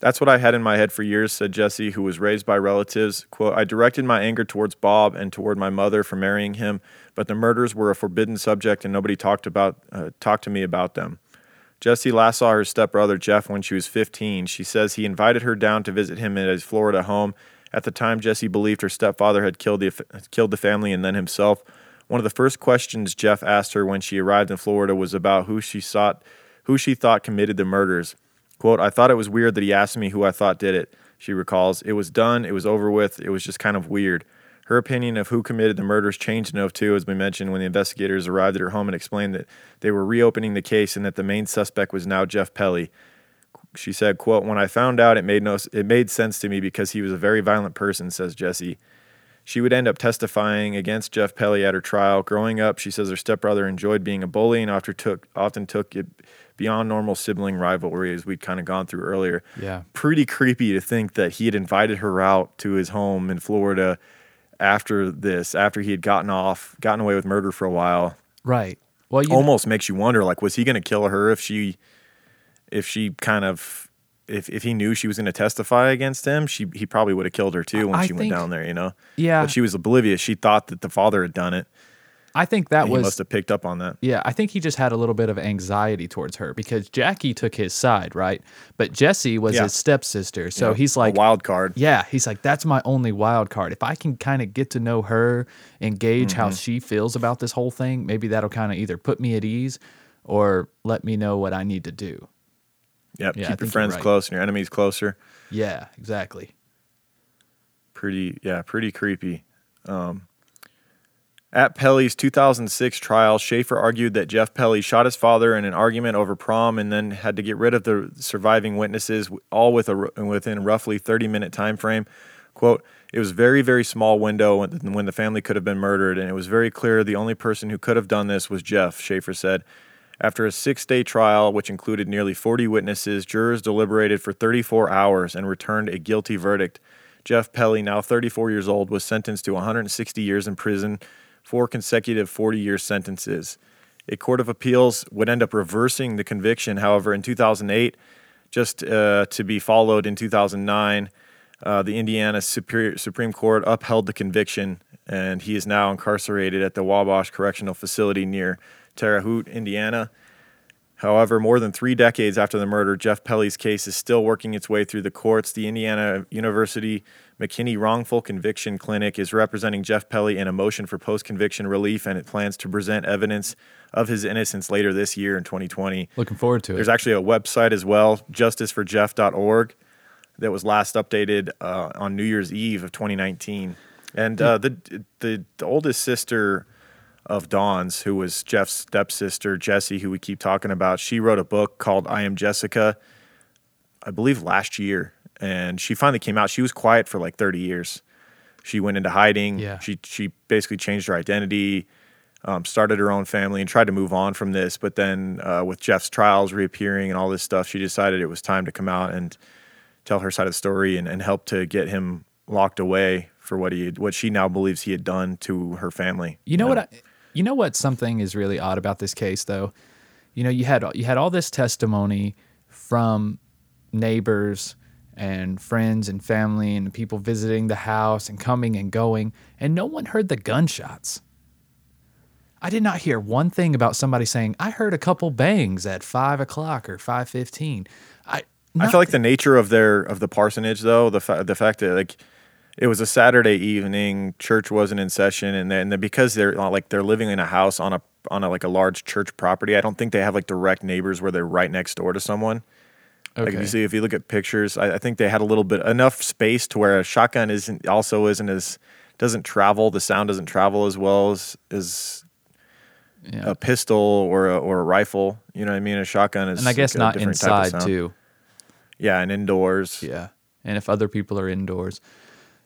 Speaker 1: That's what I had in my head for years, said Jesse, who was raised by relatives. Quote, I directed my anger towards Bob and toward my mother for marrying him, but the murders were a forbidden subject and nobody talked about uh, talked to me about them. Jessie last saw her stepbrother Jeff when she was 15. She says he invited her down to visit him at his Florida home. At the time, Jesse believed her stepfather had killed the killed the family and then himself. One of the first questions Jeff asked her when she arrived in Florida was about who she sought, who she thought committed the murders. Quote, I thought it was weird that he asked me who I thought did it, she recalls. It was done, it was over with, it was just kind of weird. Her opinion of who committed the murders changed enough too, as we mentioned, when the investigators arrived at her home and explained that they were reopening the case and that the main suspect was now Jeff Pelley. She said, quote, When I found out it made no it made sense to me because he was a very violent person, says Jesse. She would end up testifying against Jeff Pelley at her trial. Growing up, she says her stepbrother enjoyed being a bully and often took often took it beyond normal sibling rivalry, as we'd kind of gone through earlier.
Speaker 2: Yeah.
Speaker 1: Pretty creepy to think that he had invited her out to his home in Florida after this, after he had gotten off, gotten away with murder for a while.
Speaker 2: Right. Well, you
Speaker 1: Almost makes you wonder, like, was he going to kill her if she, if she kind of. If, if he knew she was going to testify against him, she he probably would have killed her too when
Speaker 2: I
Speaker 1: she went down there, you know.
Speaker 2: Yeah.
Speaker 1: But she was oblivious. She thought that the father had done it.
Speaker 2: I think that
Speaker 1: he
Speaker 2: was
Speaker 1: must have picked up on that.
Speaker 2: Yeah, I think he just had a little bit of anxiety towards her because Jackie took his side, right? But Jesse was
Speaker 1: Yeah.
Speaker 2: his stepsister. So
Speaker 1: know,
Speaker 2: he's
Speaker 1: a
Speaker 2: like,
Speaker 1: wild card.
Speaker 2: yeah, he's like, that's my only wild card. If I can kind of get to know her and gauge
Speaker 1: Mm-hmm.
Speaker 2: how she feels about this whole thing, maybe that'll kind of either put me at ease or let me know what I need to do.
Speaker 1: Yep.
Speaker 2: Yeah,
Speaker 1: Keep your friends
Speaker 2: right.
Speaker 1: close and your enemies closer.
Speaker 2: Yeah, exactly.
Speaker 1: Pretty, yeah, pretty creepy. Um, at Pelley's 2006 trial, Schaefer argued that Jeff Pelley shot his father in an argument over prom and then had to get rid of the surviving witnesses, all with a, within roughly 30 minute time frame. Quote, it was very, very small window when, the family could have been murdered, and it was very clear the only person who could have done this was Jeff, Schaefer said. After a six day trial, which included nearly 40 witnesses, jurors deliberated for 34 hours and returned a guilty verdict. Jeff Pelley, now 34 years old, was sentenced to 160 years in prison, four consecutive 40 year sentences. A court of appeals would end up reversing the conviction, however, in 2008, just uh, to be followed in 2009. Uh, the Indiana Superior, Supreme Court upheld the conviction, and he is now incarcerated at the Wabash Correctional Facility near Terre Haute, Indiana. However, more than three decades after the murder, Jeff Pelley's case is still working its way through the courts. The Indiana University McKinney Wrongful Conviction Clinic is representing Jeff Pelley in a motion for post conviction relief, and it plans to present evidence of his innocence later this year in 2020.
Speaker 2: Looking forward to it.
Speaker 1: There's actually a website as well, justiceforjeff.org, that was last updated uh, on New Year's Eve of 2019. And uh, the, the the oldest sister of Dawn's, who was Jeff's stepsister, Jessie, who we keep talking about, she wrote a book called I Am Jessica, I believe last year. And she finally came out. She was quiet for like 30 years. She went into hiding.
Speaker 2: Yeah.
Speaker 1: She she basically changed her identity, um, started her own family, and tried to move on from this. But then uh, with Jeff's trials reappearing and all this stuff, she decided it was time to come out and tell her side of the story and, and help to get him locked away for what he had, what she now believes he had done to her family.
Speaker 2: You know what? I, you know what? Something is really odd about this case, though. You know, you had you had all this testimony from neighbors and friends and family and people visiting the house and coming and going, and no one heard the gunshots. I did not hear one thing about somebody saying I heard a couple bangs at five o'clock or five fifteen. I
Speaker 1: I feel like the nature of their of the parsonage, though, the fa- the fact that like it was a Saturday evening. Church wasn't in session, and then because they're uh, like they're living in a house on a on a like a large church property. I don't think they have like direct neighbors where they're right next door to someone. Like if
Speaker 2: Okay.
Speaker 1: you see, if you look at pictures, I, I think they had a little bit enough space to where a shotgun isn't also isn't as doesn't travel. The sound doesn't travel as well as as
Speaker 2: Yeah.
Speaker 1: a pistol or a, or a rifle. You know what I mean? A shotgun is
Speaker 2: and I guess
Speaker 1: like
Speaker 2: not
Speaker 1: different type of
Speaker 2: inside too.
Speaker 1: Yeah, and indoors.
Speaker 2: Yeah. And if other people are indoors.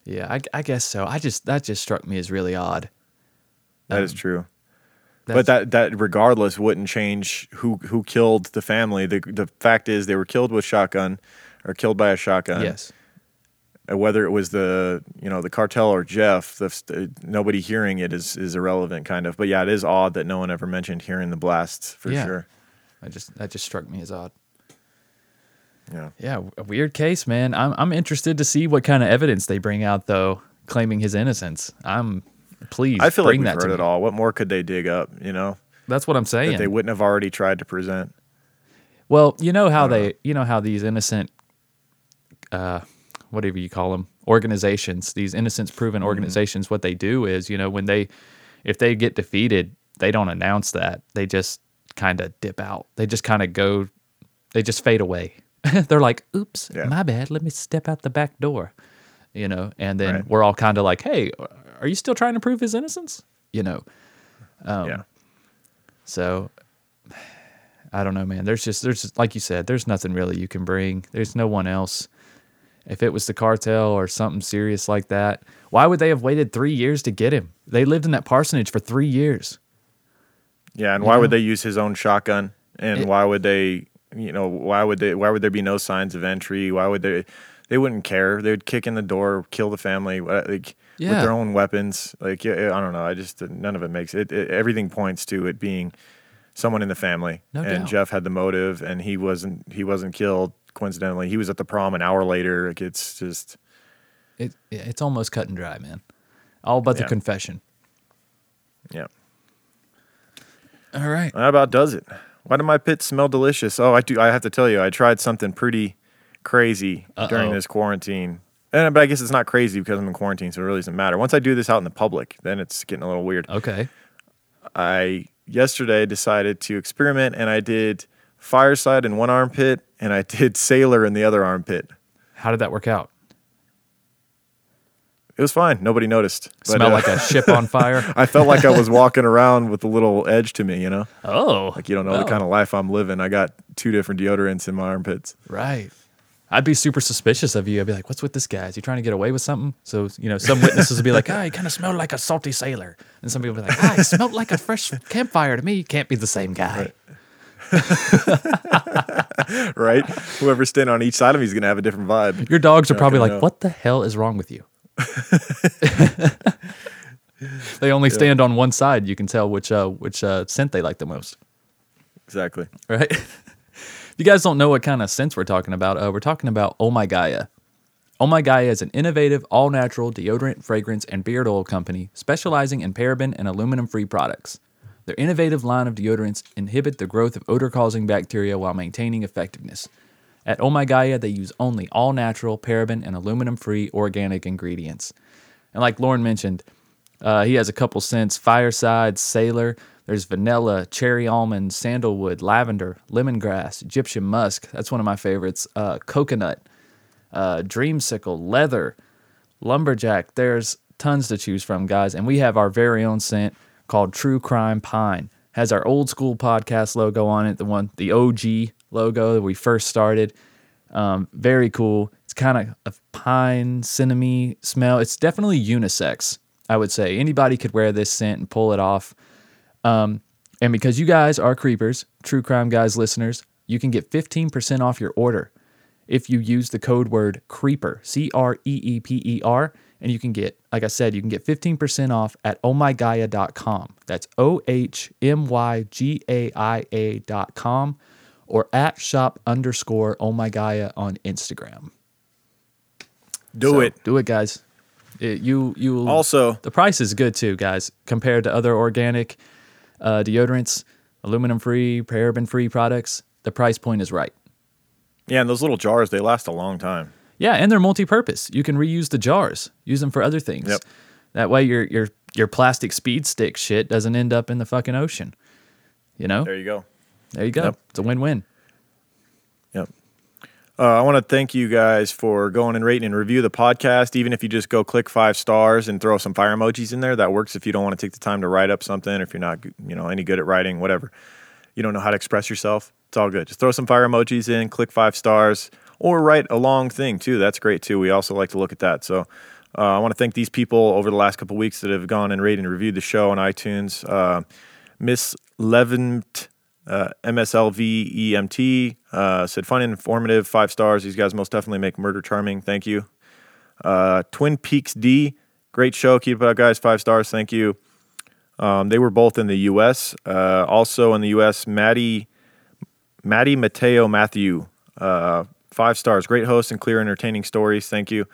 Speaker 2: Yeah, I, I guess so. I just that just struck me as really odd.
Speaker 1: That is um,
Speaker 2: true.
Speaker 1: But that that regardless wouldn't change who who killed the family. The the fact is they were killed with shotgun or killed by a shotgun.
Speaker 2: yes.
Speaker 1: Uh, whether it was the you know the cartel or Jeff, the, the, uh, nobody hearing it is is irrelevant, kind of. But yeah, it is odd that no one ever mentioned hearing the blasts for
Speaker 2: Yeah.
Speaker 1: sure.
Speaker 2: I just that just struck me as odd.
Speaker 1: Yeah.
Speaker 2: Yeah, a weird case, man. I'm I'm interested to see what kind of evidence they bring out though, claiming his innocence. I'm please
Speaker 1: I feel like
Speaker 2: bring
Speaker 1: we've
Speaker 2: that
Speaker 1: heard it all. What more could they dig up? You know
Speaker 2: That's what I'm saying.
Speaker 1: that they wouldn't have already tried to present.
Speaker 2: Well, you know how they, you know how these innocent, uh, whatever you call them, organizations, these innocence proven
Speaker 1: Mm-hmm.
Speaker 2: organizations, what they do is, you know, when they, if they get defeated, they don't announce that. They just kind of dip out. They just kind of go, they just fade away. They're like, oops,
Speaker 1: Yeah.
Speaker 2: my bad. Let me step out the back door, you know, and then
Speaker 1: Right.
Speaker 2: we're all kind of like, hey, are you still trying to prove his innocence? You know, Um,
Speaker 1: yeah.
Speaker 2: so I don't know, man. There's just there's just, like you said, there's nothing really you can bring. There's no one else. If it was the cartel or something serious like that, why would they have waited three years to get him? They lived in that parsonage for three years.
Speaker 1: Yeah, and why
Speaker 2: know?
Speaker 1: would they use his own shotgun? And
Speaker 2: It-
Speaker 1: why would they, you know, why would they? Why would there be no signs of entry? Why would they? They wouldn't care. They would kick in the door, kill the family, wha- like with their own weapons. Like yeah, I don't know. I just uh, none of it makes it. it everything points to it being someone in the family.
Speaker 2: No
Speaker 1: and
Speaker 2: doubt.
Speaker 1: Jeff had the motive, and he wasn't. He wasn't killed coincidentally. He was at the prom an hour later. Like it's just
Speaker 2: It it's almost cut and dry, man. All but the confession.
Speaker 1: yeah.
Speaker 2: All right.
Speaker 1: That about does it. Why do my pits smell delicious? Oh, I do. I have to tell you, I tried something pretty crazy during
Speaker 2: Uh-oh.
Speaker 1: this quarantine. And but I guess it's not crazy because I'm in quarantine, so it really doesn't matter. Once I do this out in the public, then it's getting a little weird.
Speaker 2: Okay.
Speaker 1: I yesterday decided to experiment, and I did fireside in one armpit, and I did sailor in the other armpit.
Speaker 2: How did that work out?
Speaker 1: It was fine. Nobody noticed. But,
Speaker 2: Smell
Speaker 1: uh,
Speaker 2: like a ship on fire.
Speaker 1: I felt like I was walking around with a little edge to me. You know,
Speaker 2: Oh,
Speaker 1: like you don't know
Speaker 2: well,
Speaker 1: the kind of life I'm living. I got two different deodorants in my armpits.
Speaker 2: Right. I'd be super suspicious of you. I'd be like, "What's with this guy? Is he trying to get away with something?" So you know, some witnesses would be like, "Ah, he kind of smelled like a salty sailor," and some people would be like, "Ah, he smelled like a fresh campfire to me." You can't be the same guy.
Speaker 1: right? Whoever's standing on each side of me is going to have a different vibe.
Speaker 2: Your dogs are probably
Speaker 1: gonna
Speaker 2: like,
Speaker 1: know.
Speaker 2: "What the hell is wrong with you?" they only stand on one side. You can tell which uh, which uh, scent they like the most.
Speaker 1: Exactly.
Speaker 2: right? if you guys don't know what kind of scents we're talking about, uh, we're talking about Oh My Gaia. Oh My Gaia is an innovative, all natural deodorant, fragrance, and beard oil company specializing in paraben and aluminum free products. Their innovative line of deodorants inhibit the growth of odor causing bacteria while maintaining effectiveness. At Oh My Gaia, they use only all natural, paraben, and aluminum free organic ingredients. And like Lauren mentioned, uh, he has a couple scents Fireside, Sailor. There's vanilla, cherry almond, sandalwood, lavender, lemongrass, Egyptian musk. That's one of my favorites. Uh, coconut, uh, dreamsicle, leather, lumberjack. There's tons to choose from, guys. And we have our very own scent called True Crime Pine. Has our old school podcast logo on it, the one, the OG logo that we first started. Um, very cool. It's kind of a pine cinnamon smell. It's definitely unisex. I would say anybody could wear this scent and pull it off. Um, and because you guys are creepers, true crime guys listeners, you can get 15% off your order if you use the code word creeper, C R E E P E R, and you can get, like I said, you can get 15% off at ohmygaia.com. That's O H M Y G A I A.com or at shop underscore ohmygaia on Instagram.
Speaker 1: Do
Speaker 2: So,
Speaker 1: it.
Speaker 2: Do it, guys. It- you you
Speaker 1: Also,
Speaker 2: the price is good too, guys, compared to other organic uh, deodorants, aluminum free, paraben free products. The price point is right.
Speaker 1: yeah, and those little jars, they last a long time.
Speaker 2: Yeah, and they're multi-purpose. You can reuse the jars, use them for other things.
Speaker 1: Yep.
Speaker 2: That way, your your your plastic speed stick shit doesn't end up in the fucking ocean. You know,
Speaker 1: There you go.
Speaker 2: There you go.
Speaker 1: Yep.
Speaker 2: It's a win-win.
Speaker 1: Yep. Uh, I want to thank you guys for going and rating and review the podcast. Even if you just go click five stars and throw some fire emojis in there, that works. If you don't want to take the time to write up something, or if you're not, you know, any good at writing, whatever, you don't know how to express yourself, it's all good. Just throw some fire emojis in, click five stars, or write a long thing too. That's great too. We also like to look at that. So. Uh, I want to thank these people over the last couple weeks that have gone and rated and reviewed the show on iTunes. Uh, Miss Levent, uh, MSLVEMT, uh, said fun and informative, five stars. These guys most definitely make murder charming. Thank you. Uh, Twin Peaks D, great show. Keep it up, guys. Five stars. Thank you. Um, they were both in the U.S. Uh, also in the U.S., Maddie, Maddie Mateo Matthew, uh, five stars. Great host and clear, entertaining stories. Thank you.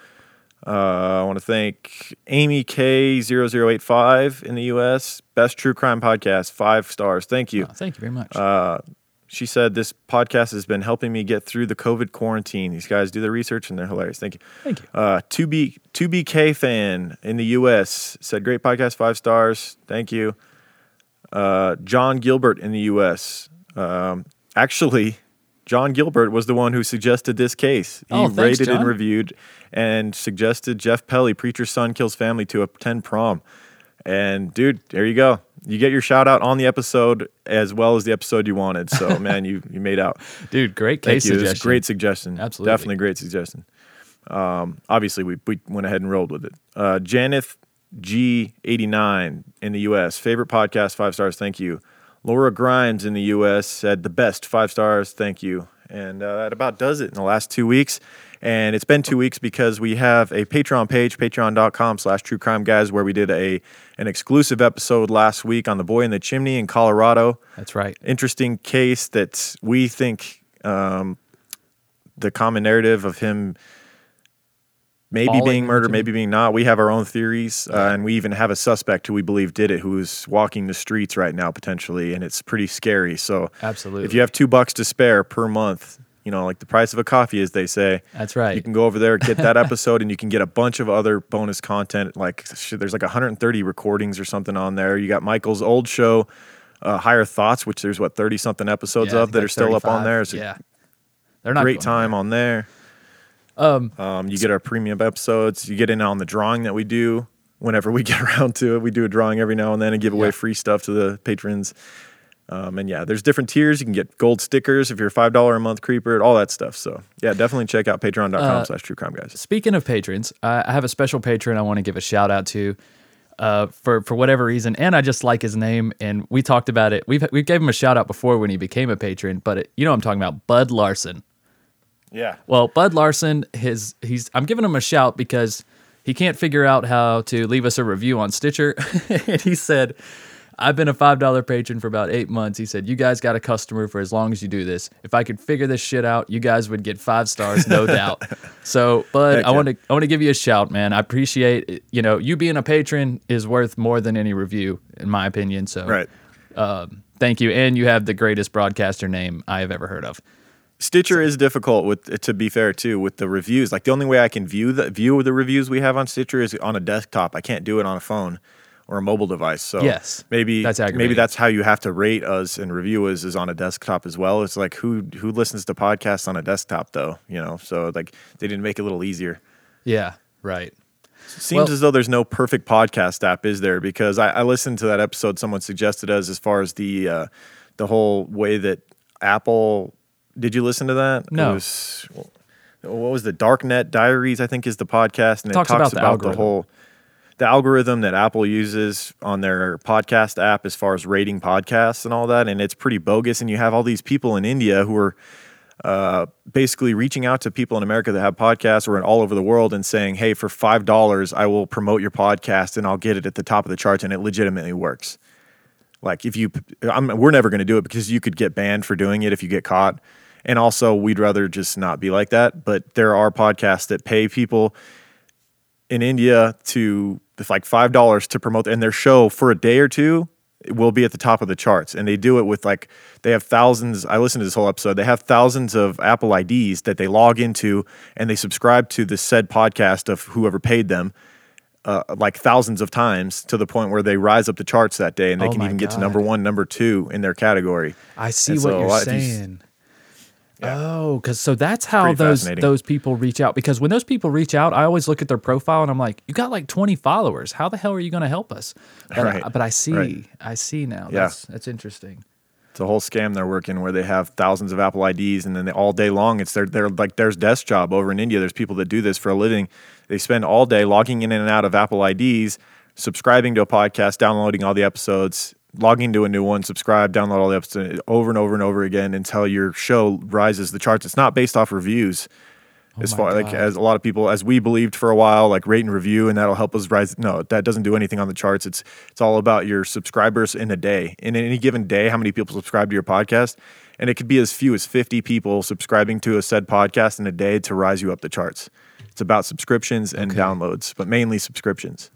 Speaker 1: Uh, I want to thank Amy K0085 in the U.S. Best true crime podcast, five stars. Thank you.
Speaker 2: Oh, thank you very much.
Speaker 1: Uh, she said this podcast has been helping me get through the COVID quarantine. These guys do their research and they're hilarious. Thank you.
Speaker 2: Thank you.
Speaker 1: Uh, 2B 2BK fan in the U.S. said great podcast, five stars. Thank you. Uh, John Gilbert in the U.S. Um, actually, John Gilbert was the one who suggested this case. He
Speaker 2: Oh, thanks,
Speaker 1: rated and reviewed and suggested Jeff Pelley, preacher's son, kills family to attend prom. And dude, there you go. You get your shout out on the episode as well as the episode you wanted. So man, you you made out.
Speaker 2: Dude, great
Speaker 1: Thank
Speaker 2: case
Speaker 1: you. Was a
Speaker 2: suggestion.
Speaker 1: great suggestion.
Speaker 2: Absolutely.
Speaker 1: Definitely great suggestion. Um, obviously, we, we went ahead and rolled with it. Uh, Janeth G89 in the U.S. Favorite podcast, five stars. Thank you. Laura Grimes in the U.S. said the best, five stars. Thank you. And uh, that about does it in the last two weeks. And it's been two weeks because we have a Patreon page, patreon.com slash true crime guys, where we did a an exclusive episode last week on the boy in the chimney in Colorado
Speaker 2: That's right.
Speaker 1: interesting case that we think um, the common narrative of him maybe being murdered, maybe being not. We have our own theories, uh, and we even have a suspect who we believe did it, who is walking the streets right now potentially, and it's pretty scary. So,
Speaker 2: Absolutely.
Speaker 1: if you have two bucks to spare per month, you know, like the price of a coffee, as they say.
Speaker 2: That's right.
Speaker 1: You can go over there, get that episode, and you can get a bunch of other bonus content. Like shit, there's like 130 recordings or something on there. You got Michael's old show, uh, Higher Thoughts, which there's what 30 something episodes
Speaker 2: Yeah,
Speaker 1: of that are still up on there. It's a
Speaker 2: yeah. They're not
Speaker 1: great time on there.
Speaker 2: Um,
Speaker 1: Um, you get our premium episodes. You get in on the drawing that we do whenever we get around to it. We do a drawing every now and then and give away
Speaker 2: Yeah.
Speaker 1: free stuff to the patrons. Um, and yeah, there's different tiers. You can get gold stickers if you're a five dollar a month creeper, all that stuff. So yeah, definitely check out patreon.com
Speaker 2: Uh,
Speaker 1: slash true crime guys.
Speaker 2: Speaking of patrons, I I have a special patron I want to give a shout out to. Uh, for for whatever reason, and I just like his name, and we talked about it. We've we gave him a shout out before when he became a patron, but it, you know what I'm talking about, Bud Larson.
Speaker 1: Yeah.
Speaker 2: Well, Bud Larson, his he's I'm giving him a shout because he can't figure out how to leave us a review on Stitcher. and he said, I've been a five dollar patron for about eight months. He said, You guys got a customer for as long as you do this. If I could figure this shit out, you guys would get five stars, no doubt. So, Bud,
Speaker 1: Heck
Speaker 2: I
Speaker 1: yeah.
Speaker 2: want to I want to give you a shout, man. I appreciate it. you know, you being a patron is worth more than any review, in my opinion. So
Speaker 1: Right.
Speaker 2: um, thank you. And you have the greatest broadcaster name I have ever heard of.
Speaker 1: Stitcher is difficult with to be fair too with the reviews. Like the only way I can view the view the reviews we have on Stitcher is on a desktop. I can't do it on a phone or a mobile device. So
Speaker 2: Yes,
Speaker 1: maybe
Speaker 2: that's
Speaker 1: maybe that's how you have to rate us and review us is on a desktop as well. It's like who who listens to podcasts on a desktop though, you know? So like they didn't make it a little easier.
Speaker 2: Yeah, right.
Speaker 1: Seems
Speaker 2: Well-
Speaker 1: as though there's no perfect podcast app, is there? Because I, I listened to that episode someone suggested us as far as the uh, the whole way that Apple. Did you listen to that?
Speaker 2: No.
Speaker 1: It was, what was the Darknet Diaries? I think is the podcast, and it
Speaker 2: Talks
Speaker 1: talks,
Speaker 2: about the
Speaker 1: about, the,
Speaker 2: algorithm.
Speaker 1: whole the algorithm that Apple uses on their podcast app as far as rating podcasts and all that, and it's pretty bogus. And you have all these people in India who are uh, basically reaching out to people in America that have podcasts or in all over the world and saying, "Hey, for five dollars, I will promote your podcast and I'll get it at the top of the charts," and it legitimately works. Like if you, I'm, we're never going to do it because you could get banned for doing it if you get caught. And also, we'd rather just not be like that. But there are podcasts that pay people in India to it's like five dollars to promote and their show for a day or two will be at the top of the charts. And they do it with like they have thousands. I listened to this whole episode. They have thousands of Apple IDs that they log into and they subscribe to the said podcast of whoever paid them. Uh, like thousands of times to the point where they rise up the charts that day and they
Speaker 2: Oh
Speaker 1: can even get to number one, number two in their category.
Speaker 2: I see
Speaker 1: And
Speaker 2: what
Speaker 1: so
Speaker 2: you're
Speaker 1: if
Speaker 2: saying. Oh, because so that's how
Speaker 1: pretty
Speaker 2: those those people reach out. Because when those people reach out, I always look at their profile and I'm like, you got like 20 followers. How the hell are you going to help us? But,
Speaker 1: Right,
Speaker 2: but I see,
Speaker 1: right.
Speaker 2: I see now.
Speaker 1: Yeah.
Speaker 2: That's that's interesting.
Speaker 1: It's a whole scam they're working where they have thousands of Apple IDs and then they, all day long it's their their like there's desk job over in India. There's people that do this for a living. They spend all day logging in and out of Apple IDs, subscribing to a podcast, downloading all the episodes, logging to a new one, subscribe, download all the episodes over and over and over again until your show rises the charts. It's not based off reviews. Oh as
Speaker 2: my
Speaker 1: far like as a lot of people as we believed for a while like rate and review and that'll help us rise no that doesn't do anything on the charts. It's it's all about your subscribers in a day. In any given day how many people subscribe to your podcast? And it could be as few as 50 people subscribing to a said podcast in a day to rise you up the charts. It's about subscriptions and downloads but mainly subscriptions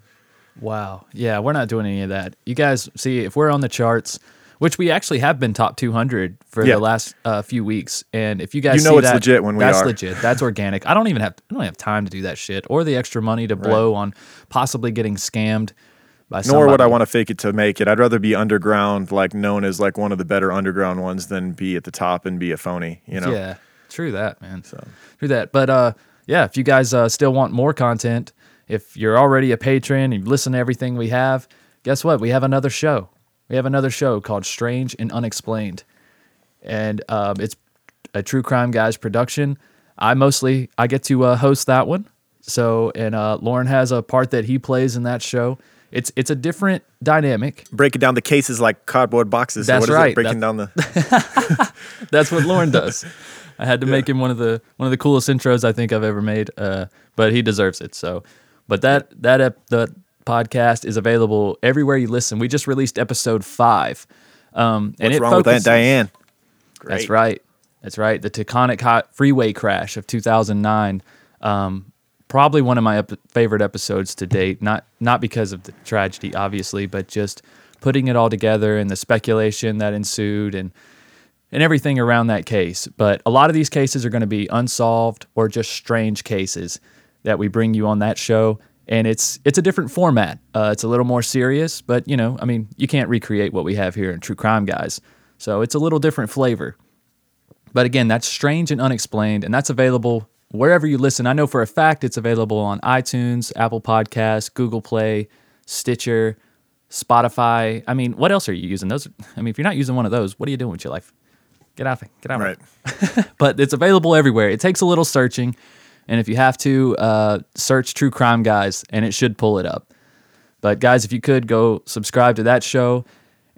Speaker 2: Wow. Yeah, we're not doing any of that. You guys see if we're on the charts, which we actually have been top 200 for
Speaker 1: Yeah.
Speaker 2: the last uh, few weeks, and if you guys
Speaker 1: You know
Speaker 2: see
Speaker 1: it's
Speaker 2: that,
Speaker 1: legit when we
Speaker 2: that's
Speaker 1: are.
Speaker 2: legit. That's organic. I don't even have I don't have time to do that shit or the extra money to blow on possibly getting scammed by
Speaker 1: nor would I want to fake it to make it. I'd rather be underground, like known as like one of the better underground ones, than be at the top and be a phony. You know,
Speaker 2: Yeah, true that, man. So. True that. But uh, yeah, if you guys uh, still want more content, if you're already a patron and you listen to everything we have, guess what? We have another show. We have another show called Strange and Unexplained, and um, it's a true crime guys production. I mostly I get to uh, host that one. So and uh, Lauren has a part that he plays in that show. It's it's a different dynamic.
Speaker 1: breaking down the cases like cardboard boxes.
Speaker 2: That's
Speaker 1: what is
Speaker 2: right.
Speaker 1: It? Breaking down the
Speaker 2: That's what Lauren does. I had to make him one of the one of the coolest intros I think I've ever made. Uh, but he deserves it. So, but that that ep, the podcast is available everywhere you listen. We just released episode five. Um, and
Speaker 1: what's
Speaker 2: it
Speaker 1: wrong with Aunt
Speaker 2: focuses-
Speaker 1: Diane?
Speaker 2: That's right. That's right. The Taconic Hot Freeway Crash of 2009. Um, probably one of my ep- favorite episodes to date. Not not because of the tragedy, obviously, but just putting it all together and the speculation that ensued and and everything around that case. But a lot of these cases are going to be unsolved or just strange cases that we bring you on that show. And it's it's a different format. Uh, it's a little more serious, but you know, I mean, you can't recreate what we have here in True Crime Guys. So it's a little different flavor. But again, that's strange and unexplained, and that's available wherever you listen. I know for a fact it's available on iTunes, Apple Podcasts, Google Play, Stitcher, Spotify. I mean, what else are you using? Those. I mean, if you're not using one of those, what are you doing with your life? Get out of it. Get out of
Speaker 1: Right.
Speaker 2: But it's available everywhere. It takes a little searching, and if you have to, uh, search True Crime Guys, and it should pull it up. But guys, if you could go subscribe to that show,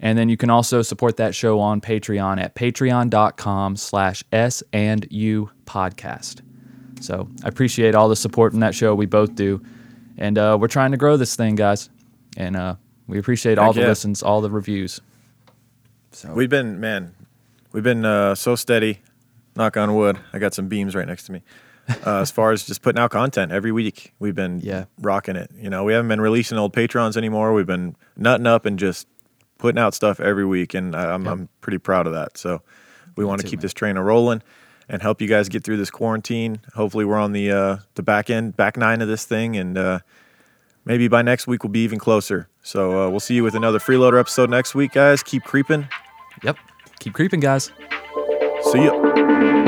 Speaker 2: and then you can also support that show on Patreon at patreon.com slash S and U podcast. So I appreciate all the support from that show. We both do. And uh, we're trying to grow this thing, guys. And uh, we appreciate all
Speaker 1: Heck
Speaker 2: the
Speaker 1: yeah.
Speaker 2: listens, all the reviews. So
Speaker 1: We've been man, we've been uh, so steady. Knock on wood. I got some beams right next to me. Uh, as far as just putting out content every week, we've been
Speaker 2: Yeah.
Speaker 1: rocking it. You know, we haven't been releasing old patrons anymore. We've been nutting up and just putting out stuff every week, and I, I'm I'm pretty proud of that. So we want to keep
Speaker 2: man.
Speaker 1: this train a rolling and help you guys get through this quarantine. Hopefully, we're on the uh, the back end, back nine of this thing, and uh, maybe by next week we'll be even closer. So uh, we'll see you with another freeloader episode next week, guys. Keep creeping.
Speaker 2: Yep. Keep creeping, guys.
Speaker 1: See ya.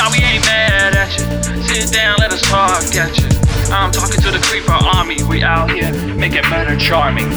Speaker 6: now we ain't mad at you. Sit down, let us talk at you. I'm talking to the creeper army. We out here making murder charming.